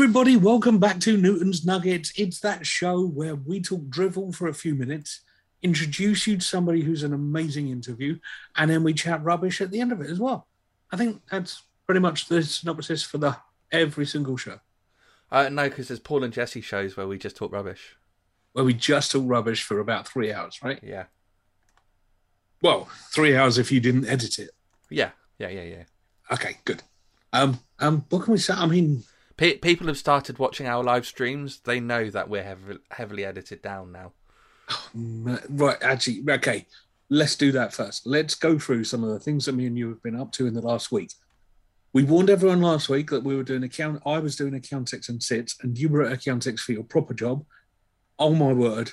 everybody. Welcome back to Newton's Nuggets. It's that show where we talk drivel for a few minutes, introduce you to somebody who's an amazing interview, and then we chat rubbish at the end of it as well. I think that's pretty much the synopsis for the every single show Uh, no, because there's Paul and Jesse shows where we just talk rubbish. where we just talk rubbish for about three hours, right? Yeah. Well, three hours if you didn't edit it. Yeah. Yeah. Yeah. Yeah. Okay, good. Um, um, what can we say? I mean, Pe- people have started watching our live streams. They know that we're heavily, heavily edited down now. mm, right, actually, okay. Let's do that first. Let's go through some of the things that me and you have been up to in the last week. We warned everyone last week that we were doing account. I was doing Accountex and sits, and you were at Accountex for your proper job. Oh my word,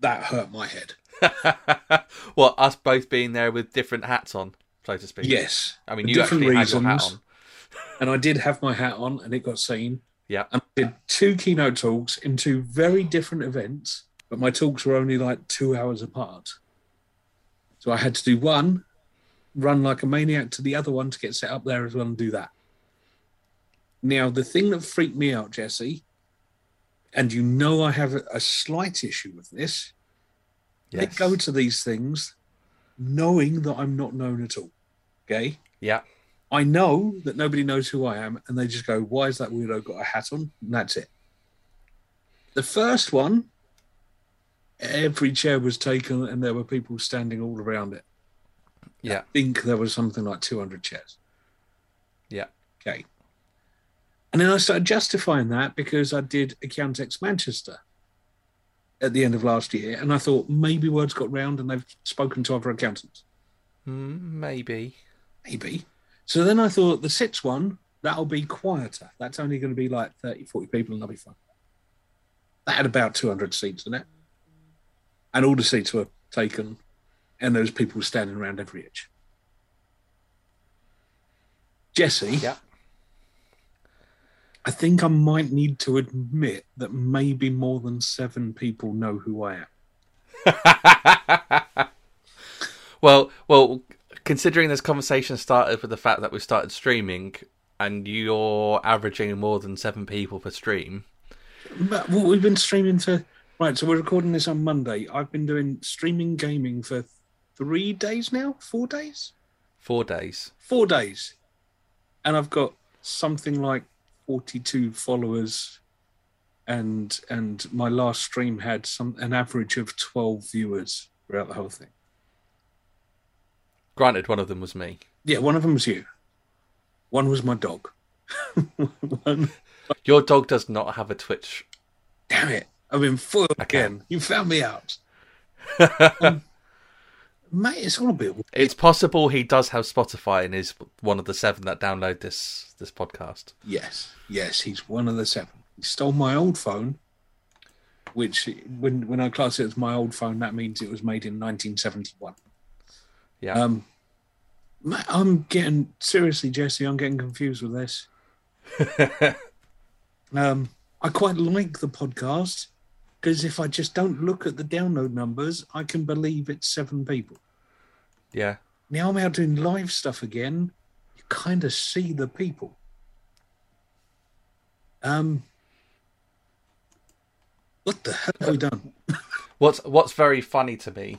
that hurt my head. well, us both being there with different hats on, so to speak. Yes, I mean, you different actually had your hat reasons. on. And I did have my hat on, and it got seen. Yeah. And I did two keynote talks in two very different events, but my talks were only like two hours apart. So I had to do one, run like a maniac to the other one to get set up there as well and do that. Now, the thing that freaked me out, Jesse, and you know I have a, slight issue with this, I Yes. go to these things knowing that I'm not known at all. Okay. Yeah. I know that nobody knows who I am, and they just go, "Why is that weirdo got a hat on?" And that's it. The first one, every chair was taken, and there were people standing all around it. Yeah. I think there was something like 200 chairs. Yeah. Okay. And then I started justifying that because I did Accountex Manchester at the end of last year, and I thought maybe words got round and they've spoken to other accountants. Mm, maybe. maybe. So then I thought the sits one, that'll be quieter. That's only going to be like 30, 40 people and that'll be fun. That had about 200 seats in it. And all the seats were taken and there was people standing around every edge. Jesse, Yeah. I think I might need to admit that maybe more than seven people know who I am. well, well, considering this conversation started with the fact that we started streaming and you're averaging more than seven people per stream. But well, we've been streaming for right. So we're recording this on Monday. I've been doing streaming gaming for three days now. Four days. Four days. Four days, and I've got something like forty-two followers, and and my last stream had some an average of twelve viewers throughout the whole thing. Granted, one of them was me. Yeah, one of them was you. One was my dog. one, Your dog does not have a Twitch. damn it! I've been foiled again. You found me out, Um, mate. It's all a bit It's possible he does have Spotify and is one of the seven that download this this podcast. Yes, yes, he's one of the seven. He stole my old phone, which when when I class it as my old phone, that means it was made in 1971. Yeah. Um, I'm getting seriously, Jesse. I'm getting confused with this. um, I quite like the podcast because if I just don't look at the download numbers, I can believe it's seven people. yeah. Now I'm out doing live stuff again. You kind of see the people. Um, what the hell have we done? What's What's very funny to me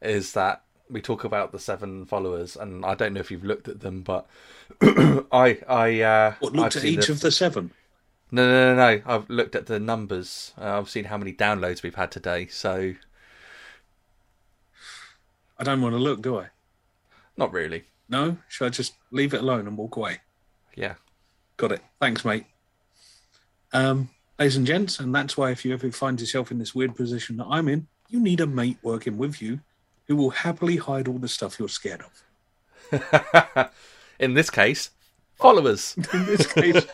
is that we talk about the seven followers, and I don't know if you've looked at them, but I I uh, What looked I've at each the- of the seven? No, no, no, no. I've looked at the numbers. Uh, I've seen how many downloads we've had today. So I don't want to look, do I? not really. No? Should I just leave it alone and walk away? Yeah. Got it. Thanks, mate. Um, ladies and gents, and that's why if you ever find yourself in this weird position that I'm in, you need a mate working with you who will happily hide all the stuff you're scared of. In this case, followers. in this case,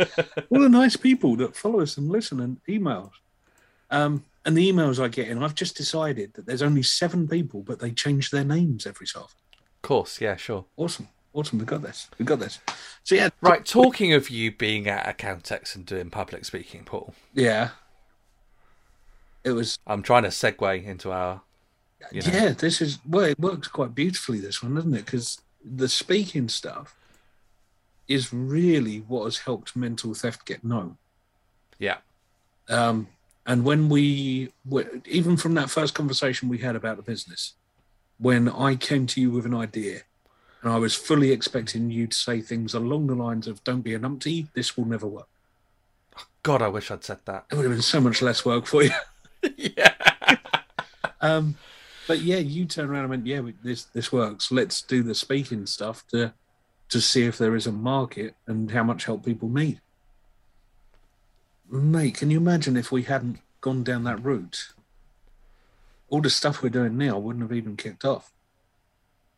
all the nice people that follow us and listen and emails. Um, and the emails I get in, I've just decided that there's only seven people, but they change their names every so often. Of course, yeah, sure. Awesome. Awesome. We got this. We got this. So, yeah. Right, talking of you being at Accountex and doing public speaking, Paul, Yeah. It was, I'm trying to segue into our. You know, yeah, this is, well, it works quite beautifully, this one, doesn't it? Because the speaking stuff, is really what has helped mental theft get known. Yeah. Um, and when we, even from that first conversation we had about the business, when I came to you with an idea, and I was fully expecting you to say things along the lines of "Don't be a numpty, this will never work." God, I wish I'd said that. It would have been so much less work for you. yeah. Um, but yeah, you turned around and went, "Yeah, this this works. Let's do the speaking stuff to to see if there is a market and how much help people need." Mate, can you imagine if we hadn't gone down that route? All the stuff we're doing now wouldn't have even kicked off.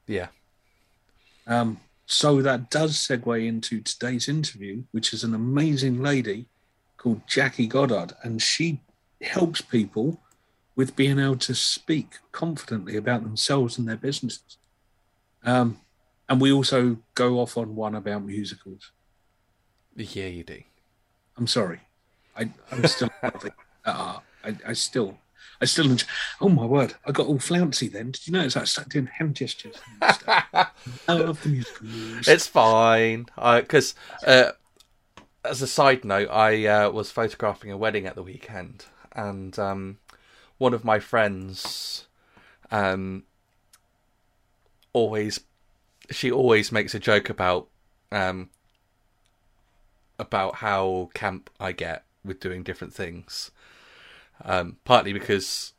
Yeah. Um, so that does segue into today's interview, which is an amazing lady called Jackie Goddard, and she helps people with being able to speak confidently about themselves and their businesses. Um, and we also go off on one about musicals. Yeah, you do. I'm sorry, I, I'm still. Uh, I, I still, I still. Enjoy, oh my word! I got all flouncy then. Did you notice I started doing hand gestures? and stuff? I love the musicals. It's fine. Because, uh, as a side note, I uh, was photographing a wedding at the weekend, and um, one of my friends um, always, she always makes a joke about um, about how camp I get with doing different things. Um, partly because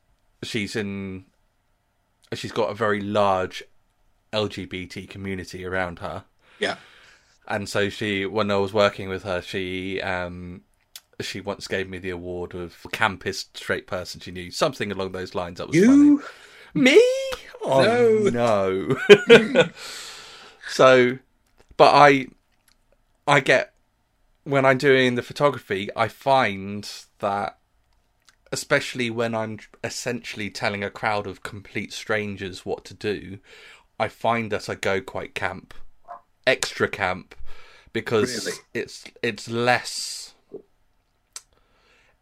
she's in, she's got a very large LGBT community around her yeah. and so she when i was working with her she um she once gave me the award of campest straight person she knew something along those lines that was You? funny. Me? Oh no, so but i i get when i'm doing the photography i find that especially when i'm essentially telling a crowd of complete strangers what to do i find that i go quite camp extra camp because Really? it's it's less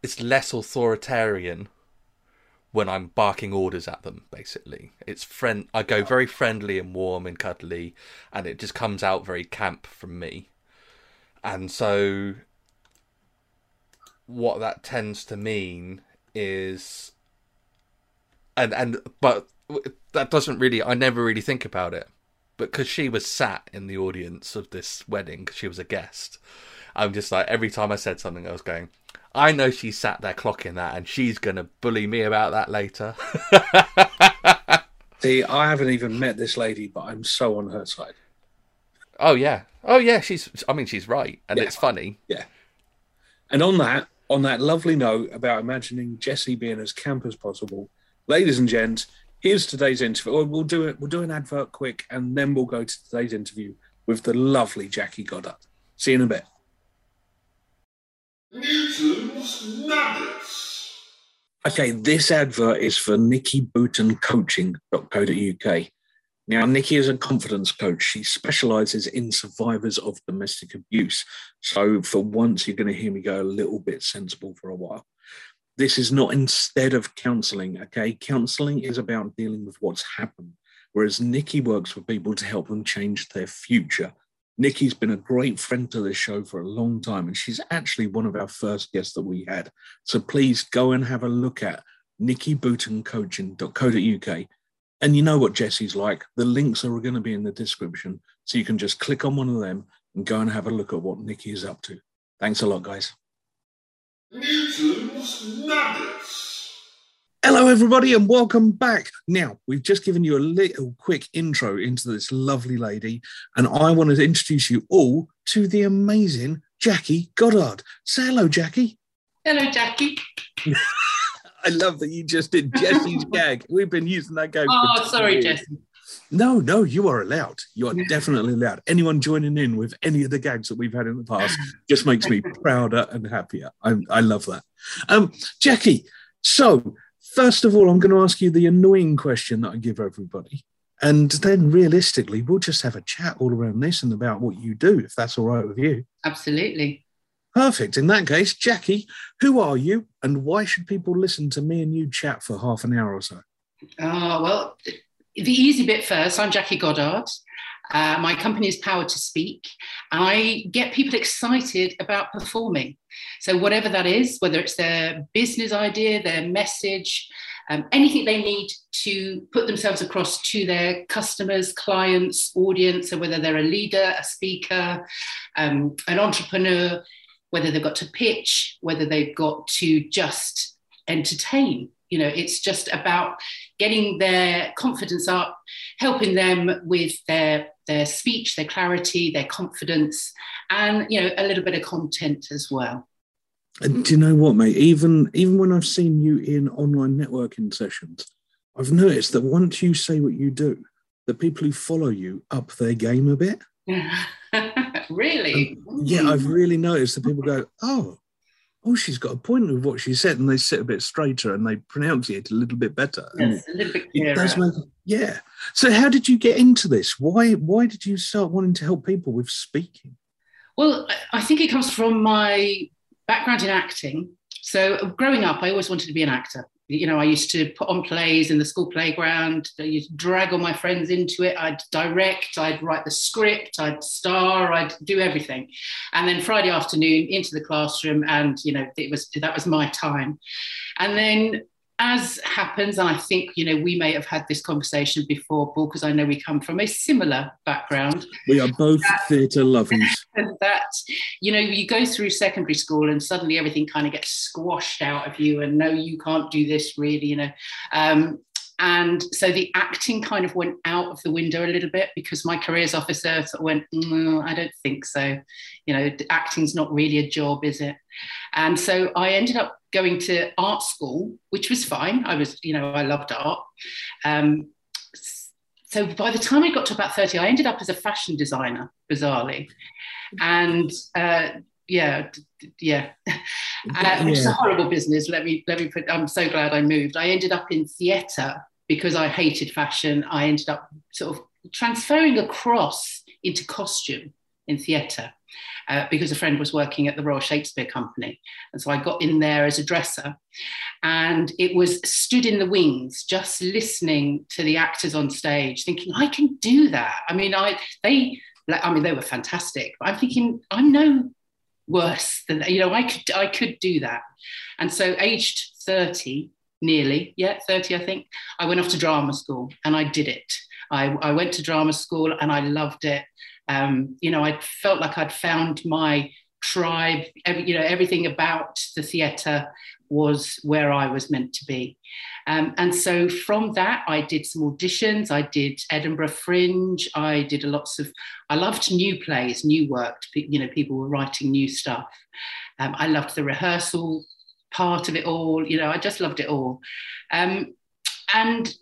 it's less authoritarian when I'm barking orders at them basically. It's friend I go very friendly and warm and cuddly and it just comes out very camp from me. And so what that tends to mean is and and but that doesn't really I never really think about it. But because she was sat in the audience of this wedding she was a guest i'm just like every time i said something i was going i know she sat there clocking that and she's gonna bully me about that later See, I haven't even met this lady, but I'm so on her side. oh yeah oh yeah she's i mean she's right and Yeah. it's funny Yeah. And on that, on that lovely note about imagining Jesse being as camp as possible, ladies and gents, here's today's interview. We'll do it. We'll do an advert quick, and then we'll go to today's interview with the lovely Jackie Goddard. See you in a bit. Nuggets. Okay, this advert is for Nikki Booton Coaching.co.uk. Now, Nikki is a confidence coach. She specializes in survivors of domestic abuse. So, for once, you're going to hear me go a little bit sensible for a while. This is not instead of counseling, okay? Counseling is about dealing with what's happened, whereas Nikki works with people to help them change their future. Nikki's been a great friend to this show for a long time, and she's actually one of our first guests that we had. So please go and have a look at nikkibootoncoaching.co.uk. And you know what Jesse's like. The links are going to be in the description. So you can just click on one of them and go and have a look at what Nikki is up to. Thanks a lot, guys. Newton's Nuggets. Hello, everybody, and welcome back. Now, we've just given you a little quick intro into this lovely lady, and I want to introduce you all to the amazing Jackie Goddard. Say hello, Jackie. Hello, Jackie. I love that you just did Jesse's gag. We've been using that gag. Oh, sorry. Jesse. No, no, you are allowed. You are definitely allowed. Anyone joining in with any of the gags that we've had in the past just makes me prouder and happier. I, I love that. Um, Jackie, so first of all, I'm going to ask you the annoying question that I give everybody. And then realistically, we'll just have a chat all around this and about what you do, if that's all right with you. Absolutely. Perfect. In that case, Jackie, who are you and why should people listen to me and you chat for half an hour or so? Oh, well, the easy bit first. I'm Jackie Goddard. Uh, my company is Power to Speak. I get people excited about performing. So, whatever that is, whether it's their business idea, their message, um, anything they need to put themselves across to their customers, clients, audience, so whether they're a leader, a speaker, um, an entrepreneur, whether they've got to pitch, whether they've got to just entertain. You know, it's just about getting their confidence up, helping them with their their speech, their clarity, their confidence, and you know, a little bit of content as well. And do you know what, mate? Even even when I've seen you in online networking sessions, I've noticed that once you say what you do, the people who follow you up their game a bit. really? And yeah, I've really noticed that people go, "Oh, oh, she's got a point with what she said," and they sit a bit straighter and they pronounce it a little bit better. Yes, a little bit clearer. Make, yeah. So, how did you get into this? Why why did you start wanting to help people with speaking? Well, I think it comes from my background in acting. So growing up, I always wanted to be an actor. You know, I used to put on plays in the school playground. I used to drag all my friends into it. I'd direct, I'd write the script, I'd star, I'd do everything. And then Friday afternoon into the classroom, and you know, it was that was my time. And then as happens, and I think you know we may have had this conversation before, Paul, because I know we come from a similar background. We are both theatre lovers. That you know, you go through secondary school and suddenly everything kind of gets squashed out of you, and no, you can't do this really, you know. Um, and so the acting kind of went out of the window a little bit because my careers officer sort of went, mm, I don't think so. You know, acting's not really a job, is it? And so I ended up going to art school, which was fine. I was, you know, I loved art. Um, so by the time I got to about 30, I ended up as a fashion designer, bizarrely. And uh, yeah, yeah. Uh, which is a horrible business. Let me let me put. I'm so glad I moved. I ended up in theatre because I hated fashion. I ended up sort of transferring across into costume in theatre uh, because a friend was working at the Royal Shakespeare Company, and so I got in there as a dresser, and it was stood in the wings, just listening to the actors on stage, thinking I can do that. I mean, I they. I mean, they were fantastic. But I'm thinking, I'm no worse than you know i could i could do that and so aged 30 nearly yeah 30 i think i went off to drama school and i did it i, I went to drama school and i loved it um, you know i felt like i'd found my tribe every, you know everything about the theatre was where I was meant to be. Um, and so from that, I did some auditions. I did Edinburgh Fringe. I did lots of, I loved new plays, new work. You know, people were writing new stuff. Um, I loved the rehearsal part of it all. You know, I just loved it all. Um, and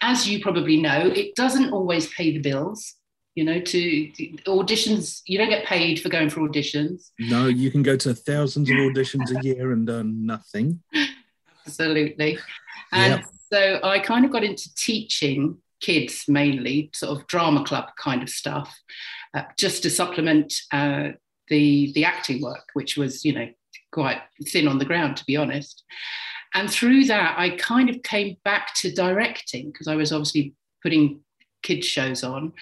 as you probably know, it doesn't always pay the bills you know to, to, auditions you don't get paid for going for auditions no you can go to thousands of auditions a year and earn nothing absolutely and yep. so i kind of got into teaching kids mainly sort of drama club kind of stuff uh, just to supplement uh, the the acting work which was you know quite thin on the ground to be honest. And through that i kind of came back to directing because i was obviously putting kids shows on.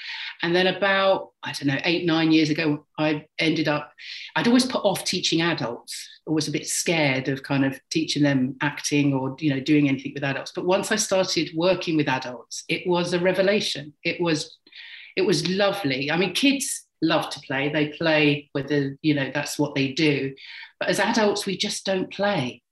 And then about i don't know eight nine years ago i ended up i'd always put off teaching adults. Always a bit scared of kind of teaching them acting or you know doing anything with adults. But once i started working with adults it was a revelation. It was it was lovely. I mean kids love to play. They play whether you know that's what they do. But as adults we just don't play.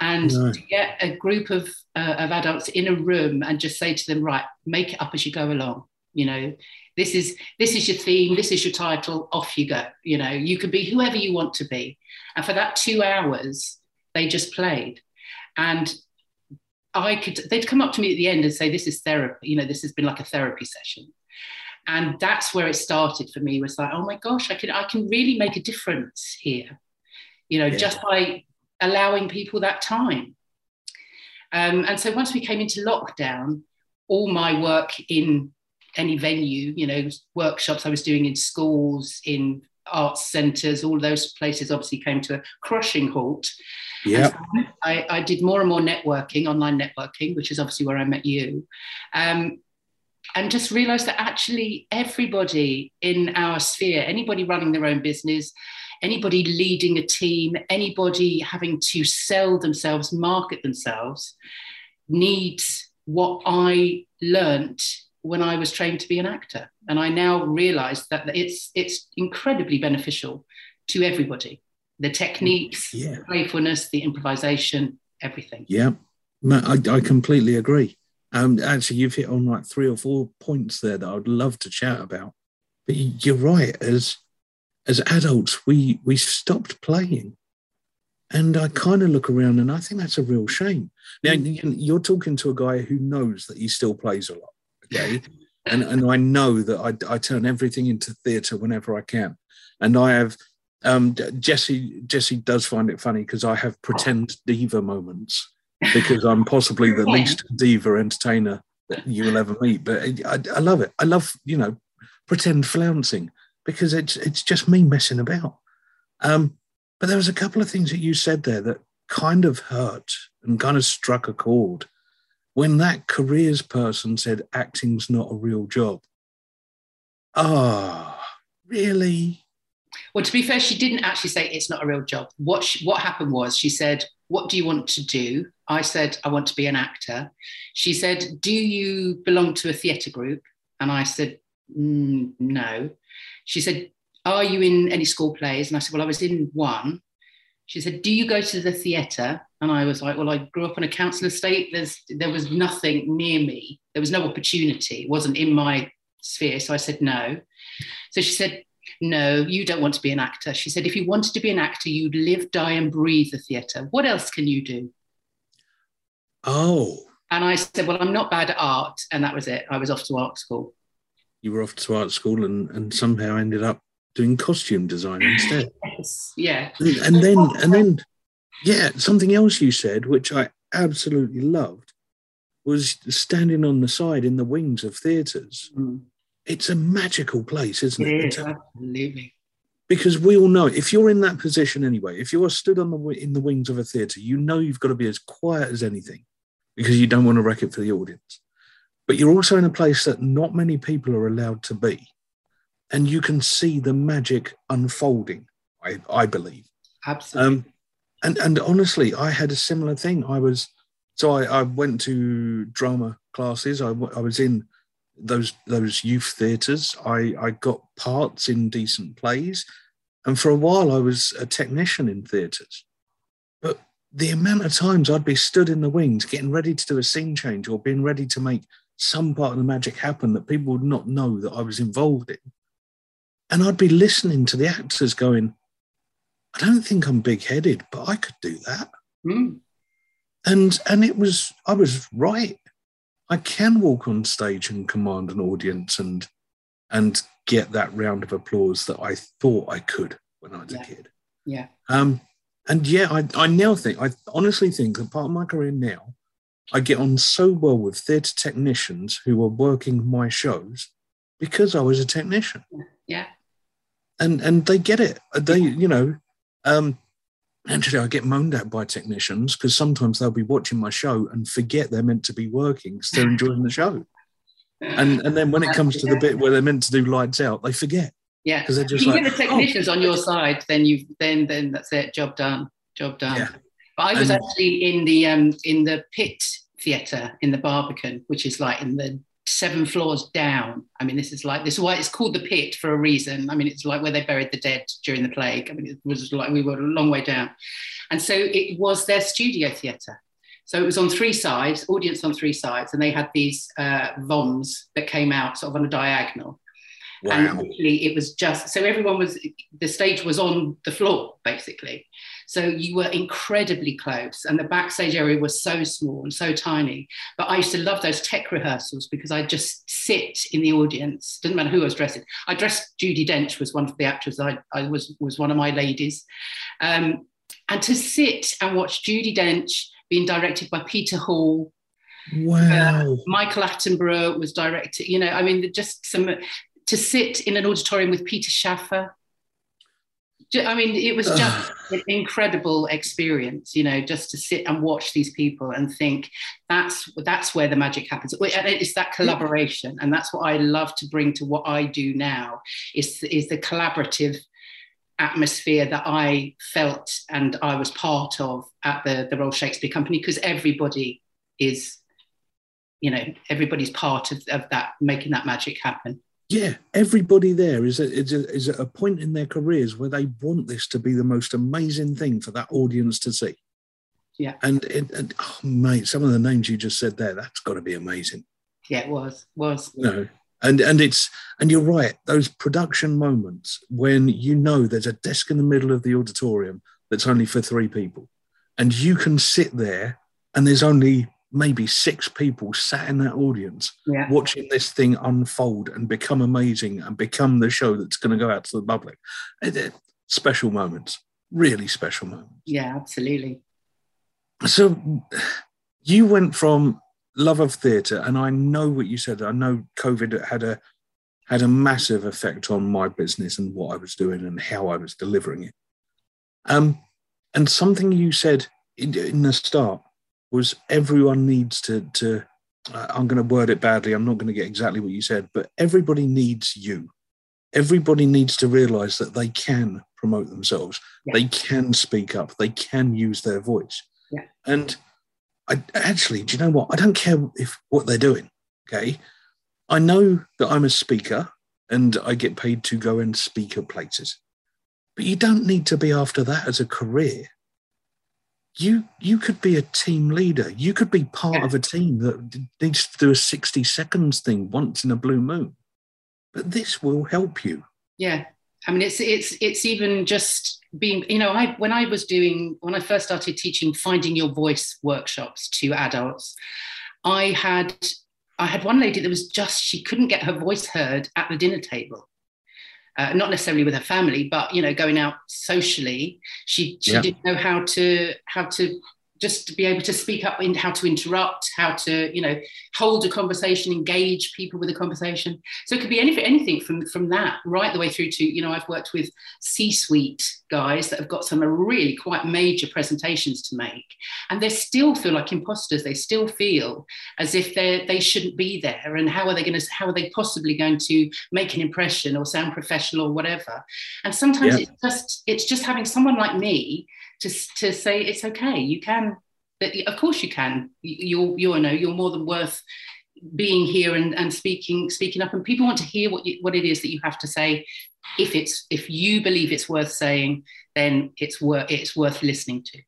And no. to get a group of, uh, of adults in a room and just say to them right make it up as you go along. You know this is this is your theme this is your title off you go. You know you can be whoever you want to be. And for that two hours they just played. And i could they'd come up to me at the end and say this is therapy you know this has been like a therapy session and that's where it started for me was like oh my gosh i can i can really make a difference here you know yeah. just by allowing people that time. Um, and so once we came into lockdown, all my work in any venue, you know, workshops I was doing in schools, in arts centres, all those places obviously came to a crushing halt. Yeah. So I, I, did more and more networking, online networking, which is obviously where I met you. Um, and just realized that actually everybody in our sphere, anybody running their own business, anybody leading a team, anybody having to sell themselves, market themselves, needs what I learnt when I was trained to be an actor. And I now realize that it's it's incredibly beneficial to everybody. The techniques, Yeah. the playfulness, the improvisation, everything. Yeah, I, I completely agree. Um, actually, you've hit on like three or four points there that I'd love to chat about. But you're right. As as adults, we we stopped playing, and I kind of look around and I think that's a real shame. Now you're talking to a guy who knows that he still plays a lot, okay? and and I know that I I turn everything into theatre whenever I can, and I have. Um, Jesse Jesse does find it funny because I have pretend diva moments because I'm possibly the Yeah. least diva entertainer that you will ever meet. But I, I love it. I love you know pretend flouncing because it's it's just me messing about. Um, but there was a couple of things that you said there that kind of hurt and kind of struck a chord when that careers person said acting's not a real job. Ah, really? Well, to be fair, she didn't actually say it's not a real job. What she, what happened was she said, "What do you want to do?" I said, "I want to be an actor." She said, "Do you belong to a theatre group?" And I said, "Mm, "No." She said, "Are you in any school plays?" And I said, "Well, I was in one." She said, "Do you go to the theatre?" And I was like, "Well, I grew up on a council estate. There's there was nothing near me. There was no opportunity. It wasn't in my sphere." So I said, "No." So she said, no, you don't want to be an actor. She said, if you wanted to be an actor, you'd live, die, and breathe the theatre. What else can you do? Oh, And I said, well, I'm not bad at art. And that was it. I was off to art school. you were off to art school and, and somehow ended up doing costume design instead. Yes. Yeah. and, and then and then yeah something else you said which i absolutely loved was standing on the side in the wings of theatres Mm. it's a magical place isn't it, It It's a- absolutely. because we all know if you're in that position anyway if you are stood on the in the wings of a theatre you know you've got to be as quiet as anything because you don't want to wreck it for the audience but you're also in a place that not many people are allowed to be and you can see the magic unfolding i, I believe Absolutely. um, and and honestly, I had a similar thing. I was so I, I went to drama classes. I, w- I was in those those youth theatres. I I got parts in decent plays, and for a while I was a technician in theatres. The amount of times I'd be stood in the wings, getting ready to do a scene change or being ready to make some part of the magic happen that people would not know that I was involved in, and I'd be listening to the actors going. I don't think I'm big headed, but I could do that. Mm. And and it was I was right. I can walk on stage and command an audience and and get that round of applause that I thought I could when I was Yeah. a kid. Yeah. Um and yeah, I, I now think I honestly think that part of my career now, I get on so well with theatre technicians who are working my shows because I was a technician Yeah. and and they get it. They, you know, um, actually, I get moaned at by technicians because sometimes they'll be watching my show and forget they're meant to be working because they're enjoying the show. And and then when it comes to the bit where they're meant to do lights out, they forget yeah. because they're If you like, get the "Oh, technicians on your side, then you then then that's it. Job done. Job done. Yeah. But I was And- actually in the um in the pit theatre in the Barbican, which is like in the seven floors down. I mean, this is like this is why it's called the pit for a reason. I mean, it's like where they buried the dead during the plague. I mean, it was like we were a long way down, and so it was their studio theatre. So it was on three sides, audience on three sides, and they had these uh, voms that came out sort of on a diagonal. And wow, literally it was just so everyone was the stage was on the floor basically. So you were incredibly close, and the backstage area was so small and so tiny. But I used to love those tech rehearsals because I just sit in the audience. Didn't matter who I was dressing. I dressed Judi Dench was one of the actors. I, I was was one of my ladies, um, and to sit and watch Judi Dench being directed by Peter Hall, wow, Michael Attenborough was directed. You know, I mean, just some to sit in an auditorium with Peter Shaffer. I mean, it was just an incredible experience, you know, just to sit and watch these people and think that's that's where the magic happens. It's that collaboration, and that's what I love to bring to what I do now. Is is the collaborative atmosphere that I felt and I was part of at the the Royal Shakespeare Company because everybody is, you know, everybody's part of, of that making that magic happen yeah, everybody there is, a, is, a, is at a point in their careers where they want this to be the most amazing thing for that audience to see. Yeah. And, it, and oh, mate, some of the names you just said there, that's got to be amazing. Yeah, it was, was. You know, and and it's and you're right. Those production moments when you know there's a desk in the middle of the auditorium that's only for three people, and you can sit there, and there's only maybe six people sat in that audience yeah. watching this thing unfold and become amazing and become the show that's going to go out to the public. Special moments, really special moments. Yeah, absolutely. So you went from love of theatre, and I know what you said. I know COVID had a had a massive effect on my business and what I was doing and how I was delivering it. Um, and something you said in, in the start was everyone needs to to uh, I'm going to word it badly. I'm not going to get exactly what you said, but everybody needs you. Everybody needs to realize that they can promote themselves. Yeah. They can speak up. They can use their voice. Yeah. And I actually, do you know what? I don't care if what they're doing. Okay. I know that I'm a speaker and I get paid to go and speak at places. But you don't need to be after that as a career you you could be a team leader. You could be part yeah. of a team that needs to do a 60 seconds thing once in a blue moon. But this will help you. Yeah. I mean it's it's it's even just being you know I when I was doing when I first started teaching finding your voice workshops to adults, I had I had one lady that was just she couldn't get her voice heard at the dinner table uh, not necessarily with her family, but you know, going out socially, she she yeah. didn't know how to how to just to be able to speak up in how to interrupt, how to, you know, hold a conversation, engage people with a conversation. So it could be anything, anything from, from that right the way through to, you know, I've worked with C-suite guys that have got some really quite major presentations to make. And they still feel like imposters. They still feel as if they they shouldn't be there. And how are they going to, how are they possibly going to make an impression or sound professional or whatever? And sometimes yeah. it's just, it's just having someone like me to, to say it's okay. You can, of course you can. You're, you know, you're more than worth being here and, and speaking speaking up and people want to hear what you, what it is that you have to say if it's if you believe it's worth saying then it's worth it's worth listening to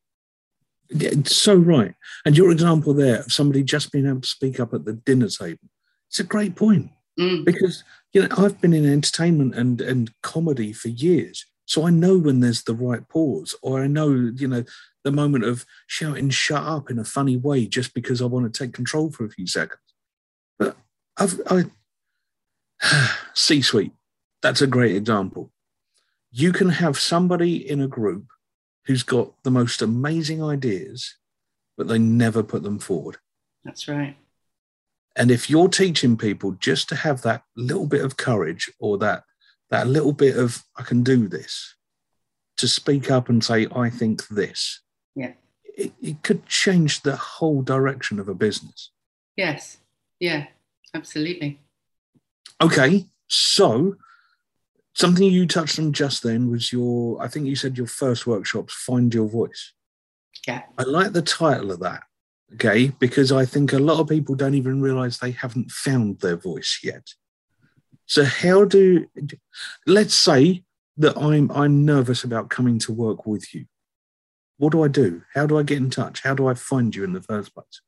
it's so right and your example there of somebody just being able to speak up at the dinner table it's a great point mm. because you know i've been in entertainment and and comedy for years so I know when there's the right pause, or I know, you know, the moment of shouting "shut up" in a funny way just because I want to take control for a few seconds. But I've, I C-suite. That's a great example. You can have somebody in a group who's got the most amazing ideas, but they never put them forward. That's right. And if you're teaching people just to have that little bit of courage or that that little bit of I can do this to speak up and say I think this. Yeah. It, it could change the whole direction of a business. Yes. Yeah. Absolutely. Okay. So something you touched on just then was your I think you said your first workshops find your voice. Yeah. I like the title of that. Okay, because I think a lot of people don't even realize they haven't found their voice yet. So how do let's say that I'm I'm nervous about coming to work with you. What do I do? How do I get in touch? How do I find you in the first place?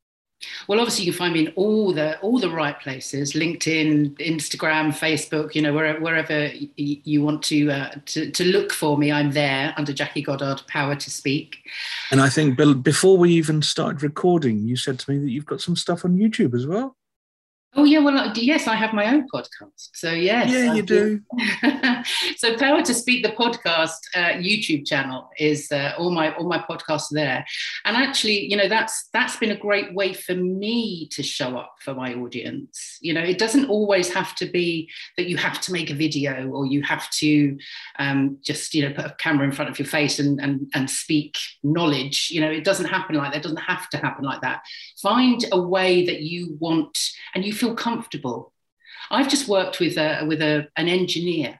Well, obviously, you can find me in all the all the right places: LinkedIn, Instagram, Facebook. You know, wherever, wherever you want to, uh, to to look for me, I'm there under Jackie Goddard, Power to Speak. And I think Bill, before we even started recording, you said to me that you've got some stuff on YouTube as well. Oh yeah, well yes, I have my own podcast. So yes, yeah, you do. so Power to Speak the podcast uh, YouTube channel is uh, all my all my podcasts there, and actually, you know, that's that's been a great way for me to show up for my audience. You know, it doesn't always have to be that you have to make a video or you have to um, just you know put a camera in front of your face and and and speak knowledge. You know, it doesn't happen like that. It doesn't have to happen like that. Find a way that you want and you feel comfortable I've just worked with a, with a, an engineer.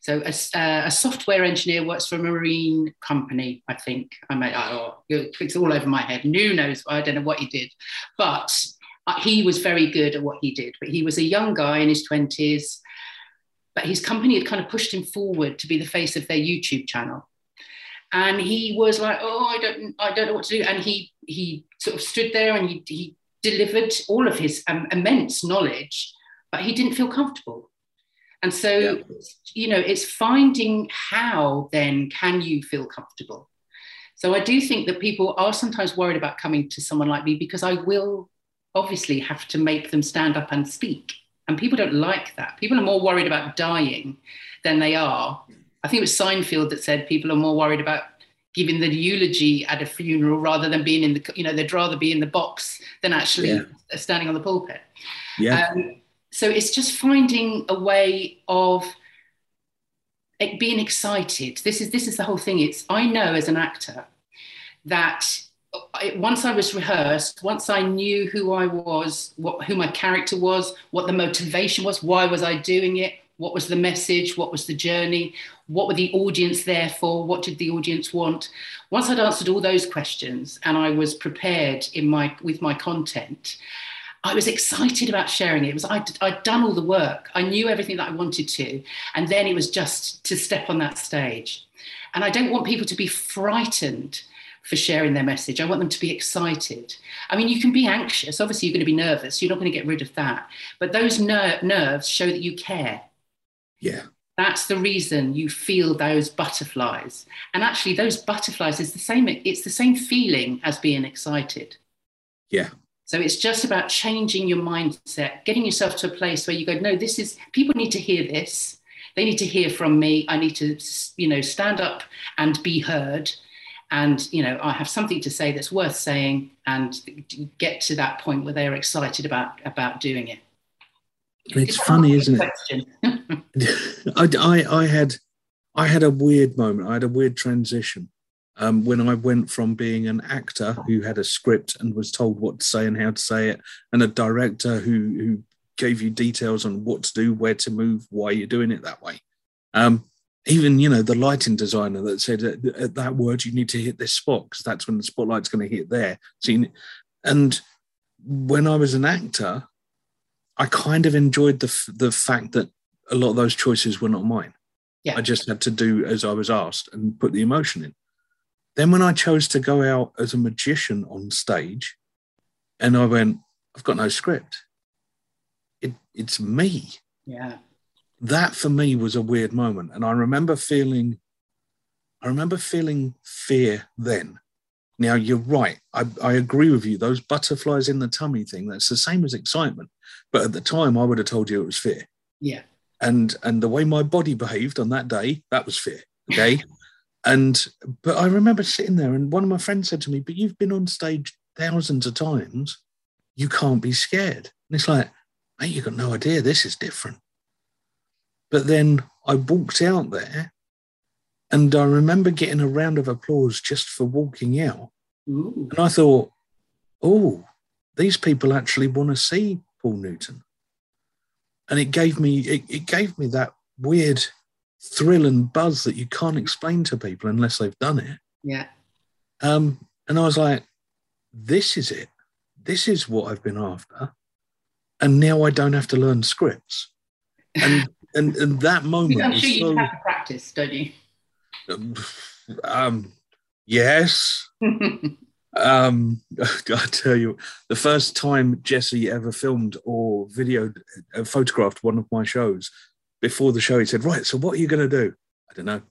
So a, a, software engineer works for a marine company, I think. I may, oh, it's all over my head. Who knows? I don't know what he did, but uh, he was very good at what he did. But he was a young guy in his twenties. But his company had kind of pushed him forward to be the face of their YouTube channel, and he was like, "Oh, I don't, I don't know what to do." And he he sort of stood there and he he delivered all of his um, immense knowledge but he didn't feel comfortable. And so, yeah. you know, it's finding how then can you feel comfortable. So I do think that people are sometimes worried about coming to someone like me because I will obviously have to make them stand up and speak. And people don't like that. People are more worried about dying than they are. I think it was Seinfeld that said people are more worried about giving the eulogy at a funeral rather than being in the, you know, they'd rather be in the box than actually yeah. standing on the pulpit. Yeah. Um, so it's just finding a way of being excited. This is this is the whole thing. It's I know as an actor that once I was rehearsed, once I knew who I was, what who my character was, what the motivation was, why was I doing it, what was the message, what was the journey, what were the audience there for, what did the audience want. Once I'd answered all those questions and I was prepared in my with my content, I was excited about sharing it. It was I'd, I'd done all the work. I knew everything that I wanted to, and then it was just to step on that stage. And I don't want people to be frightened for sharing their message. I want them to be excited. I mean, you can be anxious. Obviously, you're going to be nervous. You're not going to get rid of that. But those ner- nerves show that you care. Yeah. That's the reason you feel those butterflies. And actually, those butterflies is the same. It's the same feeling as being excited. Yeah. So it's just about changing your mindset, getting yourself to a place where you go, no, this is, people need to hear this. They need to hear from me. I need to, you know, stand up and be heard. And, you know, I have something to say that's worth saying and get to that point where they're excited about, about doing it. It's funny, isn't it? I, I, I had, I had a weird moment. I had a weird transition um, when I went from being an actor who had a script and was told what to say and how to say it, and a director who who gave you details on what to do, where to move, why you're doing it that way. Um, even you know the lighting designer that said at that word you need to hit this spot because that's when the spotlight's going to hit there. So you, and when I was an actor, I kind of enjoyed the the fact that a lot of those choices were not mine. Yeah. I just had to do as I was asked and put the emotion in. Then when I chose to go out as a magician on stage, and I went, I've got no script. It, it's me. Yeah. That for me was a weird moment. And I remember feeling, I remember feeling fear then. Now you're right. I, I agree with you. Those butterflies in the tummy thing, that's the same as excitement. But at the time I would have told you it was fear. Yeah. And and the way my body behaved on that day, that was fear. Okay. And but I remember sitting there, and one of my friends said to me, "But you've been on stage thousands of times. You can't be scared." And it's like, mate, you've got no idea. This is different. But then I walked out there, and I remember getting a round of applause just for walking out. Ooh. And I thought, oh, these people actually want to see Paul Newton. And it gave me it, it gave me that weird thrill and buzz that you can't explain to people unless they've done it. Yeah. Um, and I was like, this is it. This is what I've been after. And now I don't have to learn scripts. And and, and that moment. I'm sure you so, have to practice, don't you? Um, yes. um, I tell you, the first time Jesse ever filmed or videoed, uh, photographed one of my shows, before the show, he said, Right, so what are you going to do? I don't know.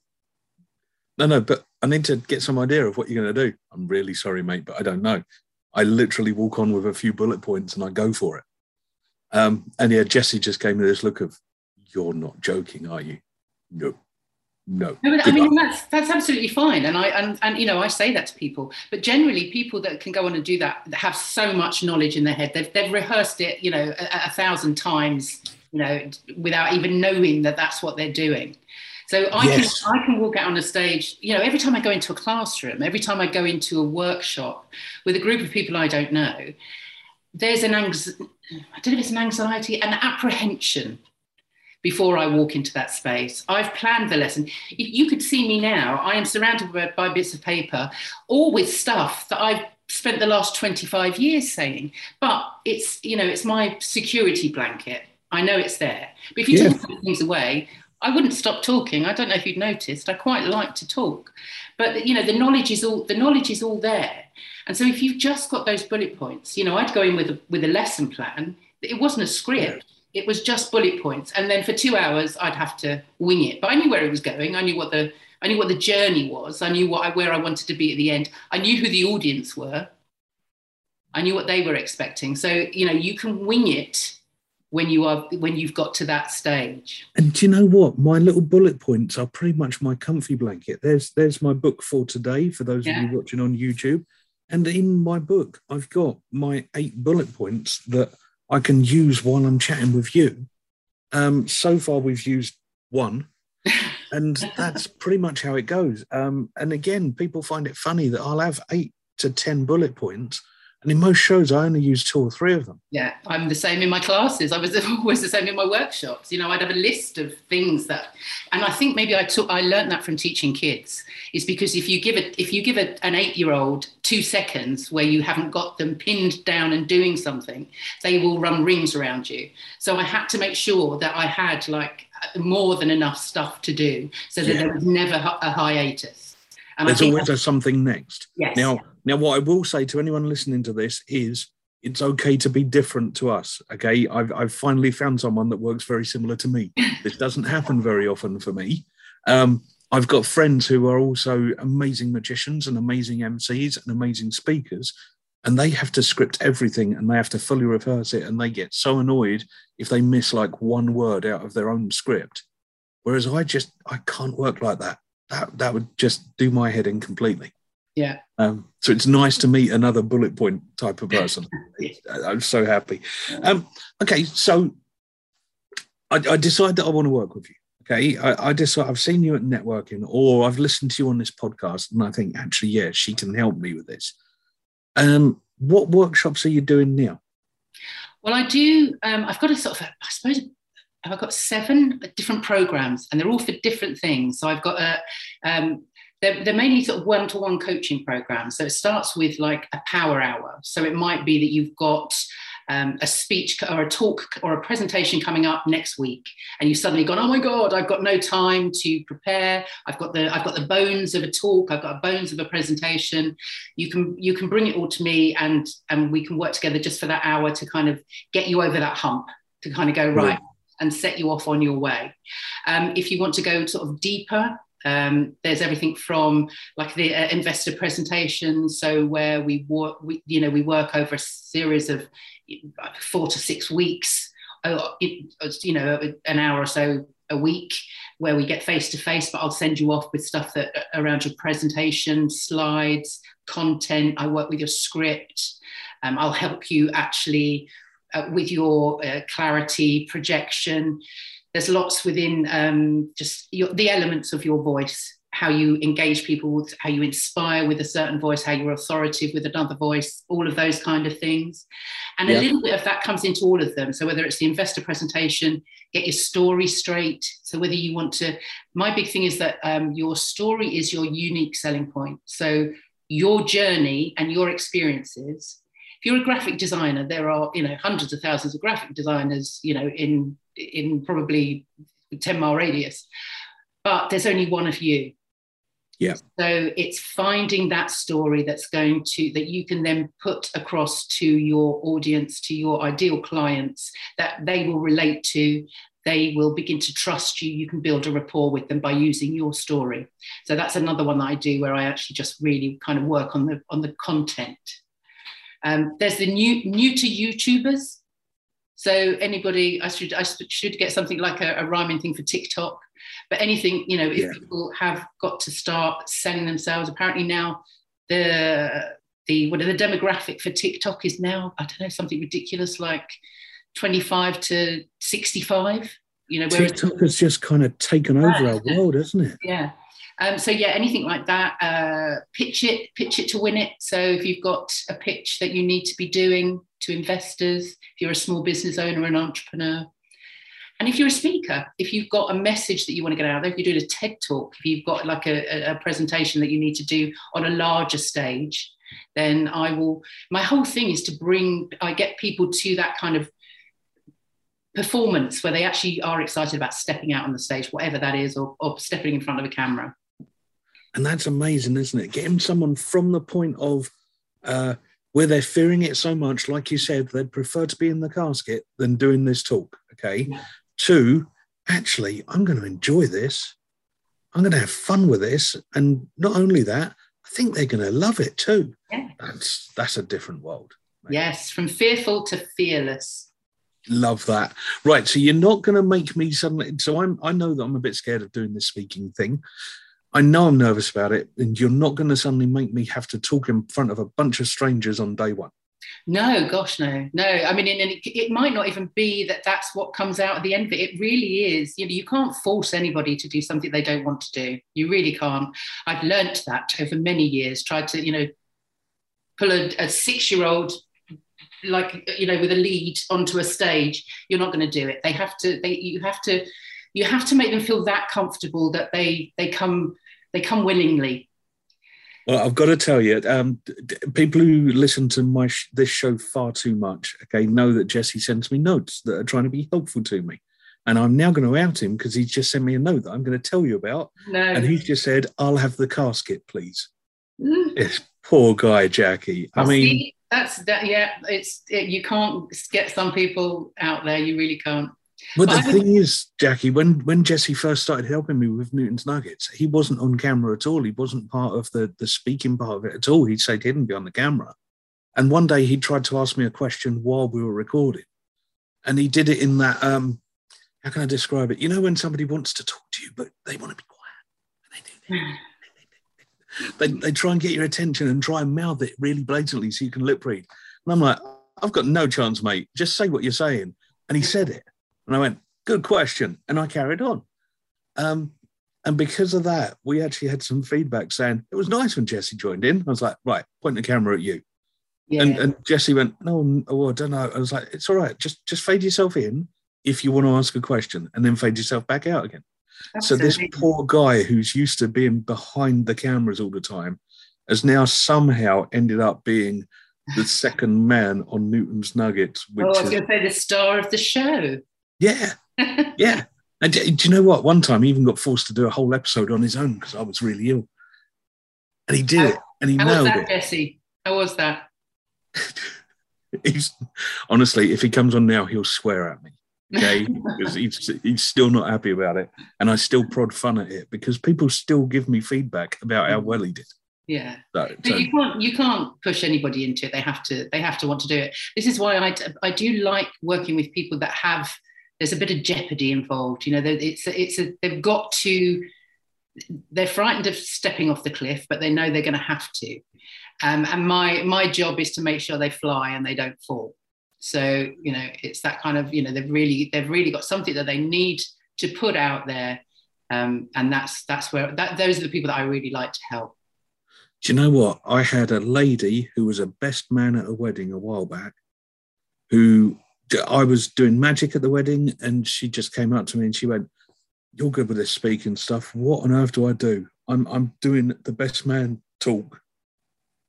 No, no, but I need to get some idea of what you're going to do. I'm really sorry, mate, but I don't know. I literally walk on with a few bullet points and I go for it. Um, and yeah, Jesse just gave me this look of, You're not joking, are you? no, no. No, but I mean that's that's absolutely fine, and I and, and you know I say that to people. But generally, people that can go on and do that have so much knowledge in their head. They've they've rehearsed it, you know, a, a thousand times, you know, without even knowing that that's what they're doing. So I yes. can I can walk out on a stage. You know, every time I go into a classroom, every time I go into a workshop with a group of people I don't know, there's an anxiety. I don't know if it's an anxiety, an apprehension before I walk into that space. I've planned the lesson. You could see me now, I am surrounded by, by bits of paper, all with stuff that I've spent the last 25 years saying. But it's, you know, it's my security blanket. I know it's there. But if you yeah. take things away, I wouldn't stop talking. I don't know if you'd noticed. I quite like to talk, but you know the knowledge is all the knowledge is all there. And so if you've just got those bullet points, you know, I'd go in with a, with a lesson plan. It wasn't a script it was just bullet points. And then for two hours i'd have to wing it. But i knew where it was going. I knew what the i knew what the journey was. I knew what I, where i wanted to be at the end. I knew who the audience were. I knew what they were expecting. So you know you can wing it when you are when you've got to that stage. And do you know what? My little bullet points are pretty much my comfy blanket. There's there's my book for today for those yeah. of you watching on youtube. And in my book i've got my eight bullet points that I can use while I'm chatting with you. Um, so far, we've used one, and that's pretty much how it goes. Um, and again, people find it funny that I'll have eight to 10 bullet points, and in most shows, I only use two or three of them. Yeah, I'm the same in my classes. I was always the same in my workshops. You know, I'd have a list of things that, and I think maybe I took, I learned that from teaching kids. Is because if you give it, if you give a, an eight-year-old two seconds where you haven't got them pinned down and doing something, they will run rings around you. So I had to make sure that I had like more than enough stuff to do, so that yeah. there was never a hiatus. And There's always a something next. Yes. Now, now, what I will say to anyone listening to this is it's okay to be different to us. Okay. I've, I've finally found someone that works very similar to me. this doesn't happen very often for me. Um, I've got friends who are also amazing magicians and amazing MCs and amazing speakers, and they have to script everything and they have to fully rehearse it. And they get so annoyed if they miss like one word out of their own script. Whereas I just, I can't work like that. That, that would just do my head in completely. Yeah. Um, so it's nice to meet another bullet point type of person. I'm so happy. Um, okay, so I, I decide that I want to work with you. Okay, I, I decide I've seen you at networking, or I've listened to you on this podcast, and I think actually, yeah, she can help me with this. Um, what workshops are you doing now? Well, I do. Um, I've got a sort of, I suppose, I've got seven different programs, and they're all for different things. So I've got a um, they're, they're mainly sort of one-to-one coaching programs. So it starts with like a power hour. So it might be that you've got um, a speech or a talk or a presentation coming up next week, and you've suddenly gone, oh my god, I've got no time to prepare. I've got the I've got the bones of a talk. I've got the bones of a presentation. You can you can bring it all to me, and and we can work together just for that hour to kind of get you over that hump to kind of go right. And set you off on your way. Um, if you want to go sort of deeper, um, there's everything from like the uh, investor presentations, so where we work, we, you know, we work over a series of four to six weeks, uh, you know, an hour or so a week, where we get face to face. But I'll send you off with stuff that uh, around your presentation, slides, content. I work with your script. Um, I'll help you actually uh, with your uh, clarity, projection. There's lots within um, just your, the elements of your voice how you engage people how you inspire with a certain voice how you're authoritative with another voice all of those kind of things. And yeah. a little bit of that comes into all of them. So whether it's the investor presentation get your story straight. So whether you want to my big thing is that um, your story is your unique selling point. So your journey and your experiences if you're a graphic designer there are you know hundreds of thousands of graphic designers you know in in probably 10 mile radius but there's only one of you. Yeah. So it's finding that story that's going to that you can then put across to your audience to your ideal clients that they will relate to they will begin to trust you you can build a rapport with them by using your story. So that's another one that i do where i actually just really kind of work on the on the content um, there's the new new to youtubers so anybody, I should I should get something like a, a rhyming thing for TikTok. But anything, you know, if Yeah. people have got to start selling themselves, apparently now the the what are the demographic for TikTok is now, I don't know, something ridiculous like 25 to 65. You know, TikTok has just kind of taken over our world, hasn't it? yeah. Um, so yeah, anything like that, uh, pitch it, pitch it to win it. So if you've got a pitch that you need to be doing to investors, if you're a small business owner, an entrepreneur, and if you're a speaker, if you've got a message that you want to get out there, if you're doing a TED talk, if you've got like a, a- presentation that you need to do on a larger stage, then I will. My whole thing is to bring, I get people to that kind of performance where they actually are excited about stepping out on the stage, whatever that is, or, or stepping in front of a camera. And that's amazing, isn't it? Getting someone from the point of uh, where they're fearing it so much, like you said, they'd prefer to be in the casket than doing this talk. Okay. Yeah. To actually, I'm going to enjoy this. I'm going to have fun with this. And not only that, I think they're going to love it too. Yeah. That's that's a different world. mate. Yes, from fearful to fearless. Love that. Right. So you're not going to make me suddenly. So I'm. I know that I'm a bit scared of doing this speaking thing. I know I'm nervous about it, and you're not going to suddenly make me have to talk in front of a bunch of strangers on day one. No, gosh, no, no. I mean, and it, it might not even be that that's what comes out at the end of it. It really is. You know, you can't force anybody to do something they don't want to do. You really can't. I've learnt that over many years. Tried to, you know, pull a, a six-year-old like you know with a lead onto a stage you're not going to do it they have to they you have to you have to make them feel that comfortable that they they come they come willingly Well, I've got to tell you, um, d- people who listen to my sh- this show far too much, okay, know that Jesse sends me notes that are trying to be helpful to me, and I'm now going to out him because he's just sent me a note that I'm going to tell you about, no and he's just said, "I'll have the casket, please." Mm. It's poor guy Jackie. I mean, See, that's that. Yeah, it's it, you can't get some people out there. You really can't. But the I- thing is, Jackie, when when Jesse first started helping me with Newton's Nuggets, he wasn't on camera at all. He wasn't part of the the speaking part of it at all. He'd say he didn't be on the camera. And one day he tried to ask me a question while we were recording, and he did it in that um, how can I describe it? You know, when somebody wants to talk to you, but they want to be quiet, and they do that. They, they try and get your attention and try and mouth it really blatantly so you can lip read. And I'm like, I've got no chance, mate. Just say what you're saying. And he said it. And I went, good question. And I carried on. Um, and because of that, we actually had some feedback saying it was nice when Jesse joined in. I was like, right, point the camera at you. Yeah. And, and Jesse went, no, oh, I don't know. I was like, it's all right. Just just fade yourself in if you want to ask a question and then fade yourself back out again. Absolutely. So this poor guy who's used to being behind the cameras all the time has now somehow ended up being the second man on Newton's Nuggets, which oh, I was going to say the star of the show. Yeah, yeah. And do, do you know what? One time he even got forced to do a whole episode on his own because I was really ill, and he did it, and he How was that, it. Jesse? How was that? He's honestly, if he comes on now, he'll swear at me. Okay, because he's he's still not happy about it, and I still prod fun at it because people still give me feedback about how well he did. yeah. So, But so- you can't you can't push anybody into it. They have to they have to want to do it. This is why I, I do like working with people that have there's a bit of jeopardy involved. You know, it's a, it's a, they've got to they're frightened of stepping off the cliff, but they know they're going to have to. Um, and my my job is to make sure they fly and they don't fall. So you know, it's that kind of you know they've really they've really got something that they need to put out there, um, and that's that's where that those are the people that I really like to help. Do you know what? I had a lady who was a best man at a wedding a while back who I was doing magic at the wedding and she just came up to me and she went, You're good with this speaking stuff. What on earth do I do? I'm I'm doing the best man talk.